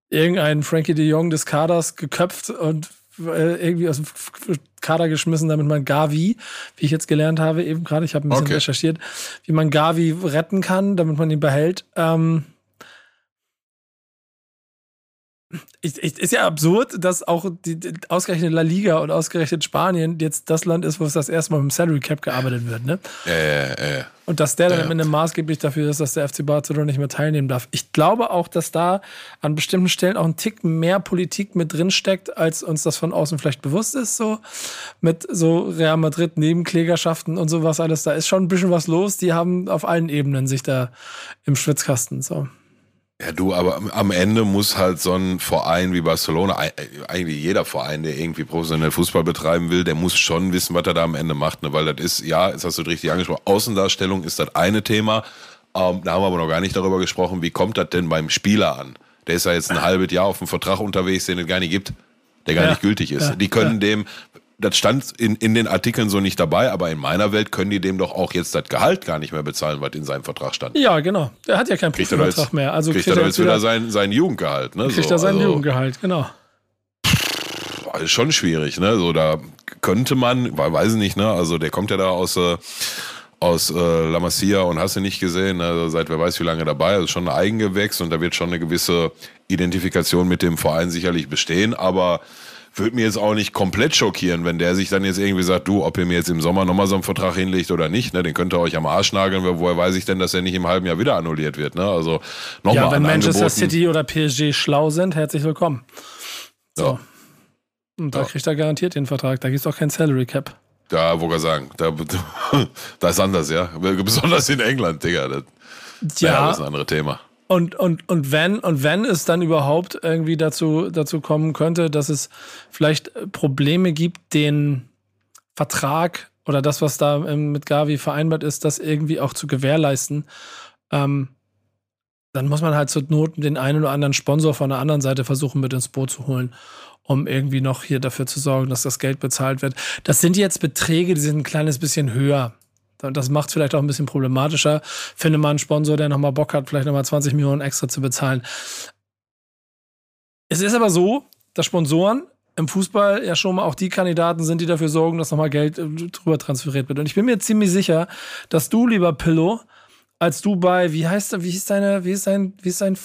irgendein Frankie de Jong des Kaders geköpft und äh, irgendwie aus dem Kader geschmissen, damit man Gavi, wie ich jetzt gelernt habe, eben gerade, ich habe ein bisschen okay. recherchiert, wie man Gavi retten kann, damit man ihn behält. Ähm, ich, ich, ist ja absurd, dass auch die, die, ausgerechnet La Liga und ausgerechnet Spanien jetzt das Land ist, wo es das erste Mal mit dem Salary Cap gearbeitet wird, ne? Ja, ja, ja. Und dass der dann am Ende maßgeblich dafür ist, dass der FC Barcelona nicht mehr teilnehmen darf. Ich glaube auch, dass da an bestimmten Stellen auch ein Tick mehr Politik mit drin steckt, als uns das von außen vielleicht bewusst ist, so mit so Real Madrid Nebenklägerschaften und sowas alles. Da ist schon ein bisschen was los. Die haben auf allen Ebenen sich da im Schwitzkasten, so. Ja, du, aber am Ende muss halt so ein Verein wie Barcelona, eigentlich jeder Verein, der irgendwie professionell Fußball betreiben will, der muss schon wissen, was er da am Ende macht. Ne? Weil das ist, ja, das hast du richtig angesprochen, Außendarstellung ist das eine Thema. Ähm, da haben wir aber noch gar nicht darüber gesprochen, wie kommt das denn beim Spieler an? Der ist ja jetzt ein halbes Jahr auf dem Vertrag unterwegs, den es gar nicht gibt der gar ja, nicht gültig ist. Ja, die können ja. dem, das stand in, in den Artikeln so nicht dabei, aber in meiner Welt können die dem doch auch jetzt das Gehalt gar nicht mehr bezahlen, was in seinem Vertrag stand. Ja, genau. Der hat ja keinen Profivertrag mehr. Also kriegt, kriegt er jetzt wieder, wieder sein, sein Jugendgehalt. Ne? Kriegt so, er sein also, Jugendgehalt, genau. Ist schon schwierig, ne? So, da könnte man, weiß ich nicht, ne? Also der kommt ja da aus, äh, aus äh, La Masia und hast du nicht gesehen, ne? also seit wer weiß wie lange dabei, also schon ein Eigengewächs und da wird schon eine gewisse Identifikation mit dem Verein sicherlich bestehen, aber würde mir jetzt auch nicht komplett schockieren, wenn der sich dann jetzt irgendwie sagt, du, ob ihr mir jetzt im Sommer nochmal so einen Vertrag hinlegt oder nicht, ne, den könnt ihr euch am Arsch nageln, woher weiß ich denn, dass er nicht im halben Jahr wieder annulliert wird, ne? Also nochmal. Ja, wenn Manchester Angeboten. City oder PSG schlau sind, herzlich willkommen. So. Ja. Und da ja. kriegt er garantiert den Vertrag. Da gibt es auch kein Salary Cap. Ja, wo ich sagen. Da, da ist anders, ja. Besonders in England, Digga. Das, ja. ja, das ist ein anderes Thema. Und, und, und wenn, und wenn es dann überhaupt irgendwie dazu, dazu kommen könnte, dass es vielleicht Probleme gibt, den Vertrag oder das, was da mit Gavi vereinbart ist, das irgendwie auch zu gewährleisten, ähm, dann muss man halt zur Not den einen oder anderen Sponsor von der anderen Seite versuchen, mit ins Boot zu holen, um irgendwie noch hier dafür zu sorgen, dass das Geld bezahlt wird. Das sind jetzt Beträge, die sind ein kleines bisschen höher. Das macht es vielleicht auch ein bisschen problematischer. Finde mal einen Sponsor, der nochmal Bock hat, vielleicht nochmal 20 Millionen extra zu bezahlen. Es ist aber so, dass Sponsoren im Fußball ja schon mal auch die Kandidaten sind, die dafür sorgen, dass nochmal Geld äh, drüber transferiert wird. Und ich bin mir ziemlich sicher, dass du, lieber Pillow, als du bei, wie heißt, wie ist deine, wie ist dein, wie ist dein,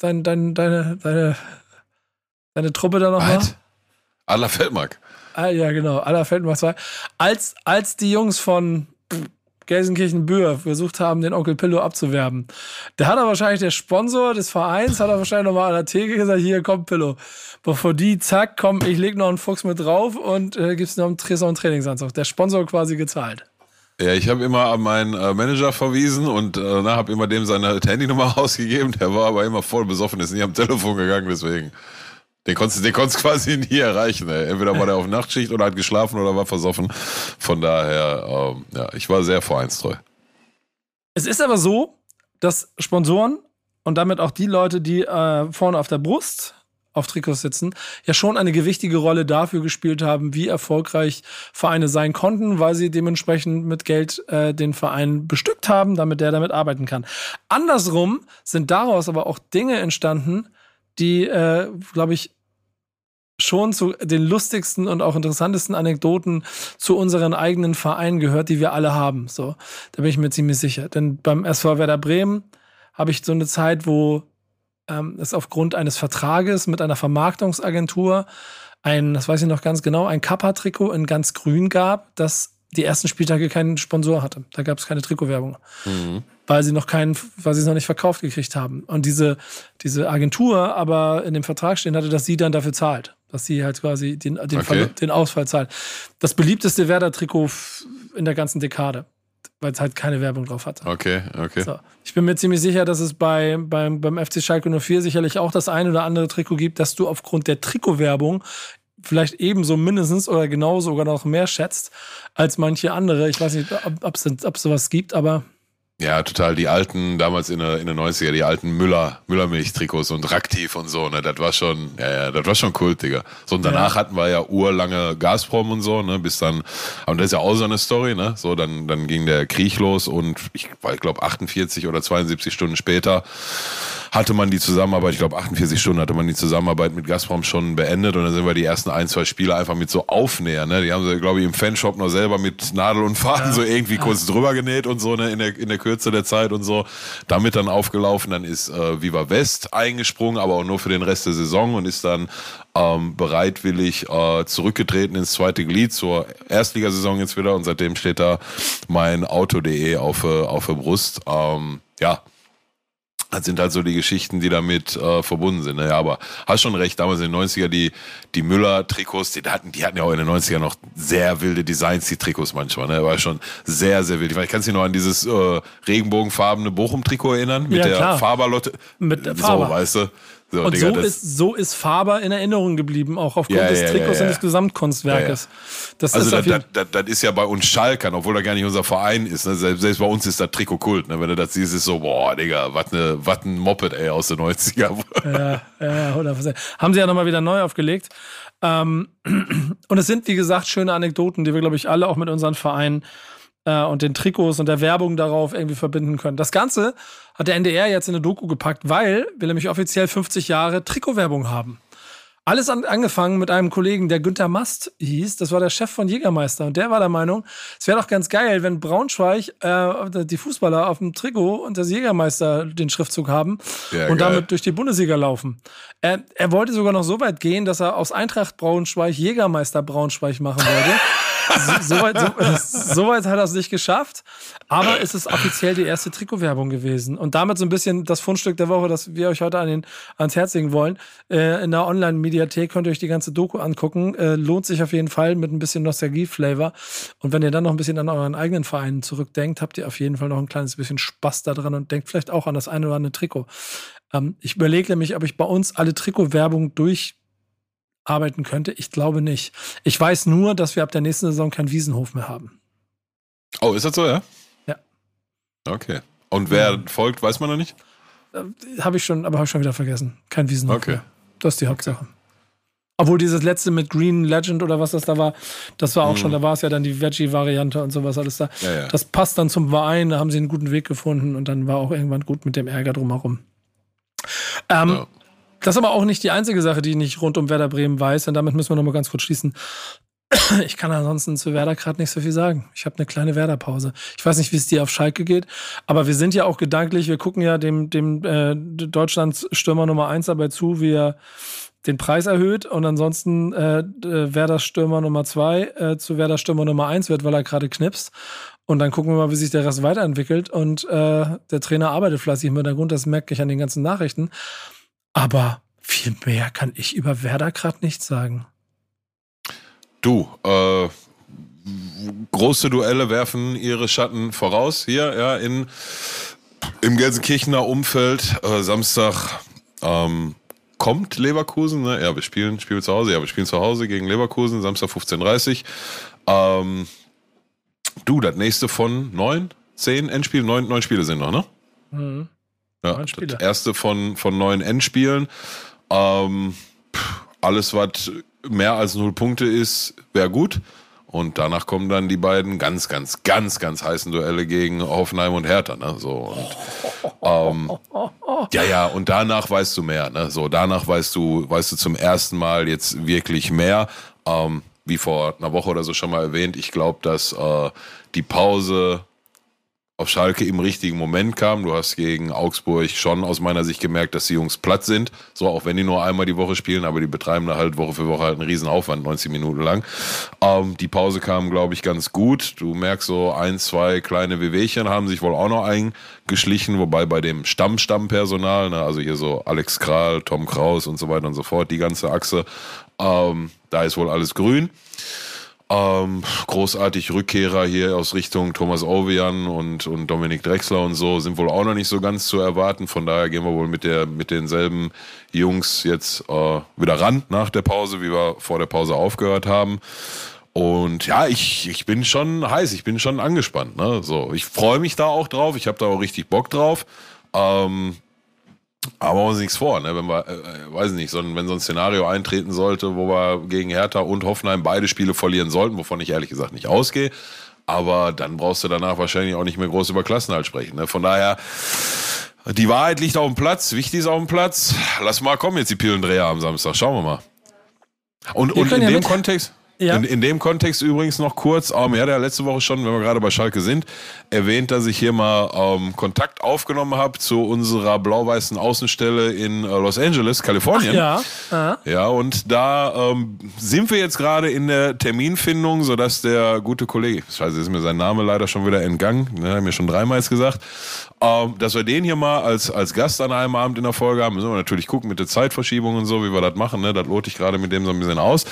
dein, dein deine, deine, deine Truppe da nochmal? Aller Feldmark. Ah, ja, genau, Aller Feldmark 2. Als, als die Jungs von Gelsenkirchen-Bühr versucht haben, den Onkel Pillow abzuwerben. Da hat er wahrscheinlich der Sponsor des Vereins, hat er wahrscheinlich nochmal an der Theke gesagt, hier, komm Pillow. Bevor die, zack, komm, ich leg noch einen Fuchs mit drauf und äh, gibt's noch einen, noch einen Trainingsanzug. Der Sponsor quasi gezahlt. Ja, ich habe immer an meinen äh, Manager verwiesen und äh, habe immer dem seine Handynummer ausgegeben. Der war aber immer voll besoffen, ist nie am Telefon gegangen, deswegen. Den konntest, konntest quasi nie erreichen. Ey. Entweder war der auf Nachtschicht oder hat geschlafen oder war versoffen. Von daher, ähm, ja, ich war sehr vereinstreu. Es ist aber so, dass Sponsoren und damit auch die Leute, die äh, vorne auf der Brust auf Trikots sitzen, ja schon eine gewichtige Rolle dafür gespielt haben, wie erfolgreich Vereine sein konnten, weil sie dementsprechend mit Geld äh, den Verein bestückt haben, damit der damit arbeiten kann. Andersrum sind daraus aber auch Dinge entstanden, die, äh, glaube ich, schon zu den lustigsten und auch interessantesten Anekdoten zu unseren eigenen Vereinen gehört, die wir alle haben. So, da bin ich mir ziemlich sicher. Denn beim SV Werder Bremen habe ich so eine Zeit, wo ähm, es aufgrund eines Vertrages mit einer Vermarktungsagentur ein, das weiß ich noch ganz genau, ein Kappa-Trikot in ganz grün gab, das die ersten Spieltage keinen Sponsor hatte. Da gab es keine Trikotwerbung. Mhm. Weil sie noch keinen, weil sie es noch nicht verkauft gekriegt haben. Und diese, diese Agentur aber in dem Vertrag stehen hatte, dass sie dann dafür zahlt. Dass sie halt quasi den, den, okay. den Ausfall zahlt. Das beliebteste Werder-Trikot in der ganzen Dekade weil es halt keine Werbung drauf hatte. Okay, okay. So. Ich bin mir ziemlich sicher, dass es bei, beim, beim FC Schalke 04 sicherlich auch das ein oder andere Trikot gibt, dass du aufgrund der Trikotwerbung vielleicht ebenso mindestens oder genauso sogar noch mehr schätzt als manche andere. Ich weiß nicht, ob es sowas gibt, aber ja, total. Die alten, damals in den in der 90er, die alten Müller, Müllermilch-Trikots und Raktiv und so, ne, das war schon, ja, ja, das war schon Kult, Digga. So, und danach ja. hatten wir ja urlange Gazprom und so, ne, bis dann, und das ist ja auch so eine Story, ne, so, dann, dann ging der Krieg los und ich, ich glaube 48 oder 72 Stunden später hatte man die Zusammenarbeit, ich glaube 48 Stunden hatte man die Zusammenarbeit mit Gazprom schon beendet und dann sind wir die ersten ein, zwei Spiele einfach mit so Aufnähern. Ne? Die haben sie, glaube ich, im Fanshop noch selber mit Nadel und Faden ja. so irgendwie kurz drüber genäht und so ne? in, der, in der Kürze der Zeit und so. Damit dann aufgelaufen, dann ist äh, Viva West eingesprungen, aber auch nur für den Rest der Saison und ist dann ähm, bereitwillig äh, zurückgetreten ins zweite Glied zur Erstligasaison jetzt wieder und seitdem steht da mein Auto.de auf, äh, auf der Brust. Ähm, ja, das sind halt so die Geschichten, die damit äh, verbunden sind. Naja, ne? aber hast schon recht, damals in den 90er, die, die Müller-Trikots, die hatten, die hatten ja auch in den 90er noch sehr wilde Designs, die Trikots manchmal. Ne? War schon sehr, sehr wild. Ich kann dich noch an dieses äh, regenbogenfarbene Bochum-Trikot erinnern, mit ja, der Faberlotte. Mit der Faber. So, weißt du. So, und Digga, so, ist, so ist Faber in Erinnerung geblieben, auch aufgrund ja, des ja, Trikots ja, und des Gesamtkunstwerkes. Das also ist das, das, das, ist ja bei uns Schalkern, obwohl er gar nicht unser Verein ist. Ne? Selbst, selbst, bei uns ist das Trikot Kult. Ne? Wenn du das siehst, ist so, boah, Digga, was ne, ein Moped, ey, aus den 90er. Ja, ja, 100%. Haben sie ja nochmal wieder neu aufgelegt. Ähm, und es sind, wie gesagt, schöne Anekdoten, die wir, glaube ich, alle auch mit unseren Vereinen äh, und den Trikots und der Werbung darauf irgendwie verbinden können. Das Ganze hat der NDR jetzt in eine Doku gepackt, weil wir nämlich offiziell 50 Jahre Trikotwerbung haben. Alles an, angefangen mit einem Kollegen, der Günther Mast hieß. Das war der Chef von Jägermeister. Und der war der Meinung, es wäre doch ganz geil, wenn Braunschweig äh, die Fußballer auf dem Trikot und das Jägermeister den Schriftzug haben ja, und geil. damit durch die Bundesliga laufen. Er, er wollte sogar noch so weit gehen, dass er aus Eintracht Braunschweig Jägermeister Braunschweig machen wollte. Soweit so, so weit hat er es nicht geschafft. Aber es ist offiziell die erste Trikotwerbung gewesen. Und damit so ein bisschen das Fundstück der Woche, das wir euch heute an den, ans Herz legen wollen. Äh, in der Online-Mediathek könnt ihr euch die ganze Doku angucken. Äh, lohnt sich auf jeden Fall mit ein bisschen Nostalgie-Flavor. Und wenn ihr dann noch ein bisschen an euren eigenen Vereinen zurückdenkt, habt ihr auf jeden Fall noch ein kleines bisschen Spaß daran und denkt vielleicht auch an das eine oder andere Trikot. Ähm, ich überlege nämlich, ob ich bei uns alle Trikotwerbung durch arbeiten könnte? Ich glaube nicht. Ich weiß nur, dass wir ab der nächsten Saison keinen Wiesenhof mehr haben. Oh, ist das so, ja? Ja. Okay. Und wer ja. folgt, weiß man noch nicht? Äh, habe ich schon, aber habe ich schon wieder vergessen. Kein Wiesenhof okay. mehr. Das ist die Hauptsache. Okay. Obwohl dieses letzte mit Green Legend oder was das da war, das war auch mhm. schon, da war es ja dann die Veggie-Variante und sowas alles da. Ja, ja. Das passt dann zum Verein, da haben sie einen guten Weg gefunden und dann war auch irgendwann gut mit dem Ärger drumherum. Ähm, ja. Das ist aber auch nicht die einzige Sache, die ich nicht rund um Werder Bremen weiß. Und damit müssen wir nochmal ganz kurz schließen. Ich kann ansonsten zu Werder gerade nicht so viel sagen. Ich habe eine kleine Werder-Pause. Ich weiß nicht, wie es dir auf Schalke geht, aber wir sind ja auch gedanklich, wir gucken ja dem, dem äh, Deutschlands Stürmer Nummer eins dabei zu, wie er den Preis erhöht und ansonsten äh, Werder Stürmer Nummer zwei äh, zu Werder Stürmer Nummer eins wird, weil er gerade knipst. Und dann gucken wir mal, wie sich der Rest weiterentwickelt. Und äh, der Trainer arbeitet fleißig im Hintergrund, das merke ich an den ganzen Nachrichten. Aber viel mehr kann ich über Werder gerade nicht sagen. Du, äh, große Duelle werfen ihre Schatten voraus hier, ja, in, im Gelsenkirchener Umfeld. Äh, Samstag ähm, kommt Leverkusen, ne? Ja, wir spielen, spielen zu Hause, ja, wir spielen zu Hause gegen Leverkusen, Samstag 15.30 ähm, du, das nächste von neun, zehn Endspielen, neun, neun Spiele sind noch, ne? Mhm. Ja, das erste von, von neun Endspielen. Ähm, alles, was mehr als null Punkte ist, wäre gut. Und danach kommen dann die beiden ganz, ganz, ganz, ganz heißen Duelle gegen Hoffenheim und Hertha. Ne? So, und, ähm, ja, ja, und danach weißt du mehr. Ne? So, danach weißt du, weißt du zum ersten Mal jetzt wirklich mehr. Ähm, wie vor einer Woche oder so schon mal erwähnt, ich glaube, dass äh, die Pause auf Schalke im richtigen Moment kam. Du hast gegen Augsburg schon aus meiner Sicht gemerkt, dass die Jungs platt sind. So, auch wenn die nur einmal die Woche spielen, aber die betreiben da halt Woche für Woche halt einen riesen Aufwand, 90 Minuten lang. Ähm, die Pause kam, glaube ich, ganz gut. Du merkst so ein, zwei kleine Wehwehchen haben sich wohl auch noch eingeschlichen, wobei bei dem Stamm-Stamm-Personal, ne, also hier so Alex Kral, Tom Kraus und so weiter und so fort, die ganze Achse, ähm, da ist wohl alles grün. Ähm, großartig Rückkehrer hier aus Richtung Thomas Ovian und, und Dominik Drexler und so sind wohl auch noch nicht so ganz zu erwarten. Von daher gehen wir wohl mit, der, mit denselben Jungs jetzt äh, wieder ran nach der Pause, wie wir vor der Pause aufgehört haben. Und ja, ich, ich bin schon heiß, ich bin schon angespannt. Ne? So, ich freue mich da auch drauf, ich habe da auch richtig Bock drauf. Ähm, aber machen wir uns nichts vor, ne? wenn wir, äh, weiß nicht, so, wenn so ein Szenario eintreten sollte, wo wir gegen Hertha und Hoffenheim beide Spiele verlieren sollten, wovon ich ehrlich gesagt nicht ausgehe, aber dann brauchst du danach wahrscheinlich auch nicht mehr groß über Klassenhalt sprechen. Ne? Von daher, die Wahrheit liegt auf dem Platz, wichtig ist auf dem Platz. Lass mal kommen jetzt die Pillendreher am Samstag, schauen wir mal. Und, und in ja dem Kontext, ja. In, in dem Kontext übrigens noch kurz, ähm, er hat ja letzte Woche schon, wenn wir gerade bei Schalke sind, erwähnt, dass ich hier mal ähm, Kontakt aufgenommen habe zu unserer blau-weißen Außenstelle in äh, Los Angeles, Kalifornien. Ach, ja. Ja, und da ähm, sind wir jetzt gerade in der Terminfindung, sodass der gute Kollege, scheiße, ist mir sein Name leider schon wieder entgangen, ne, haben mir schon dreimal gesagt, ähm, dass wir den hier mal als, als Gast an einem Abend in der Folge haben. Müssen wir natürlich gucken mit der Zeitverschiebung und so, wie wir das machen. Ne? Das lote ich gerade mit dem so ein bisschen aus.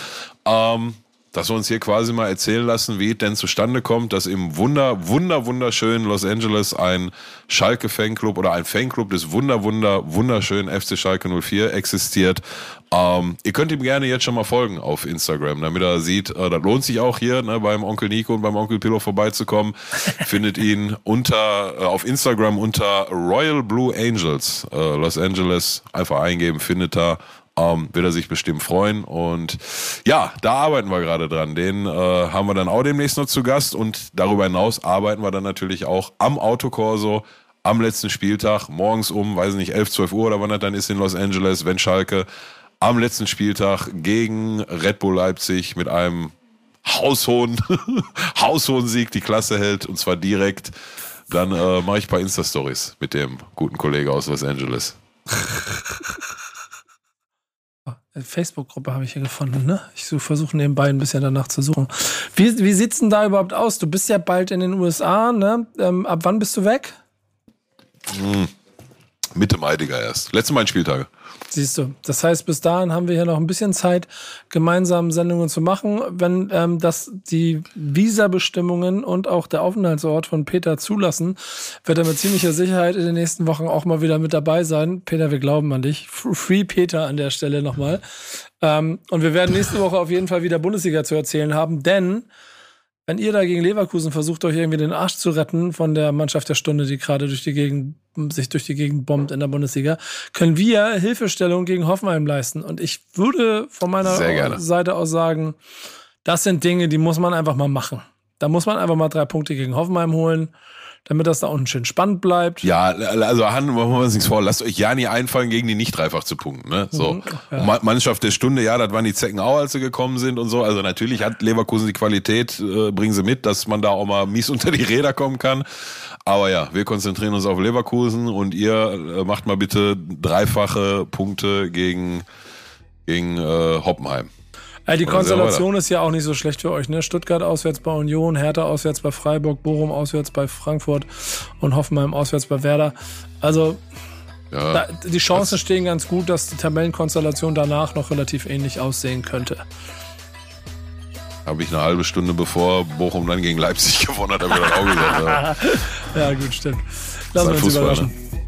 Ähm, dass wir uns hier quasi mal erzählen lassen, wie es denn zustande kommt, dass im wunder, wunder, wunderschönen Los Angeles ein Schalke-Fanclub oder ein Fanclub des wunder, wunder, wunderschönen FC Schalke 04 existiert. Ähm, ihr könnt ihm gerne jetzt schon mal folgen auf Instagram, damit er sieht, äh, das lohnt sich auch hier ne, beim Onkel Nico und beim Onkel Pillow vorbeizukommen. Findet ihn unter äh, auf Instagram unter Royal Blue Angels äh, Los Angeles. Einfach eingeben, findet er ähm, wird er sich bestimmt freuen. Und ja, da arbeiten wir gerade dran. Den äh, haben wir dann auch demnächst noch zu Gast. Und darüber hinaus arbeiten wir dann natürlich auch am Autokorso am letzten Spieltag, morgens um, weiß nicht, 11, 12 Uhr oder wann das dann ist in Los Angeles, wenn Schalke am letzten Spieltag gegen Red Bull Leipzig mit einem haushohen, haushohen Sieg die Klasse hält und zwar direkt, dann äh, mache ich ein paar Insta-Stories mit dem guten Kollegen aus Los Angeles. Facebook-Gruppe habe ich hier gefunden, ne? Ich versuche nebenbei ein bisschen danach zu suchen. Wie, wie sieht's denn da überhaupt aus? Du bist ja bald in den USA, ne? Ähm, ab wann bist du weg? Hm. Mitte Mai, Digga, erst. Letzte Mal Spieltage. Siehst du. Das heißt, bis dahin haben wir hier noch ein bisschen Zeit, gemeinsam Sendungen zu machen. Wenn ähm, das die Visa-Bestimmungen und auch der Aufenthaltsort von Peter zulassen, wird er mit ziemlicher Sicherheit in den nächsten Wochen auch mal wieder mit dabei sein. Peter, wir glauben an dich. Free Peter an der Stelle nochmal. Ähm, und wir werden nächste Woche auf jeden Fall wieder Bundesliga zu erzählen haben, denn wenn ihr da gegen Leverkusen versucht, euch irgendwie den Arsch zu retten von der Mannschaft der Stunde, die gerade durch die Gegend, sich durch die Gegend bombt in der Bundesliga, können wir Hilfestellung gegen Hoffenheim leisten. Und ich würde von meiner Seite aus sagen, das sind Dinge, die muss man einfach mal machen. Da muss man einfach mal drei Punkte gegen Hoffenheim holen damit das da unten schön spannend bleibt. Ja, also Han, machen wir uns nichts vor. Lasst euch ja nie einfallen, gegen die nicht dreifach zu punkten. Ne? So. Mhm, ja. Mannschaft der Stunde, ja, das waren die Zecken auch, als sie gekommen sind und so. Also natürlich hat Leverkusen die Qualität, äh, bringen sie mit, dass man da auch mal mies unter die Räder kommen kann. Aber ja, wir konzentrieren uns auf Leverkusen und ihr äh, macht mal bitte dreifache Punkte gegen, gegen äh, Hoppenheim. Ja, die Konstellation ist ja auch nicht so schlecht für euch. Ne? Stuttgart auswärts bei Union, Hertha auswärts bei Freiburg, Bochum auswärts bei Frankfurt und Hoffenheim auswärts bei Werder. Also ja, da, die Chancen stehen ganz gut, dass die Tabellenkonstellation danach noch relativ ähnlich aussehen könnte. Habe ich eine halbe Stunde bevor Bochum dann gegen Leipzig gewonnen hat, habe ich dann auch gesagt. Ja, ja gut, stimmt. Lassen wir uns Fußball, überraschen. Ne?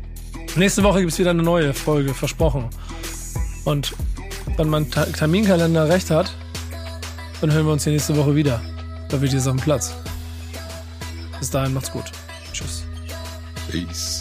Nächste Woche gibt es wieder eine neue Folge, versprochen. Und wenn mein Terminkalender recht hat, dann hören wir uns hier nächste Woche wieder. Da wird jetzt auf dem Platz. Bis dahin macht's gut. Tschüss. Peace.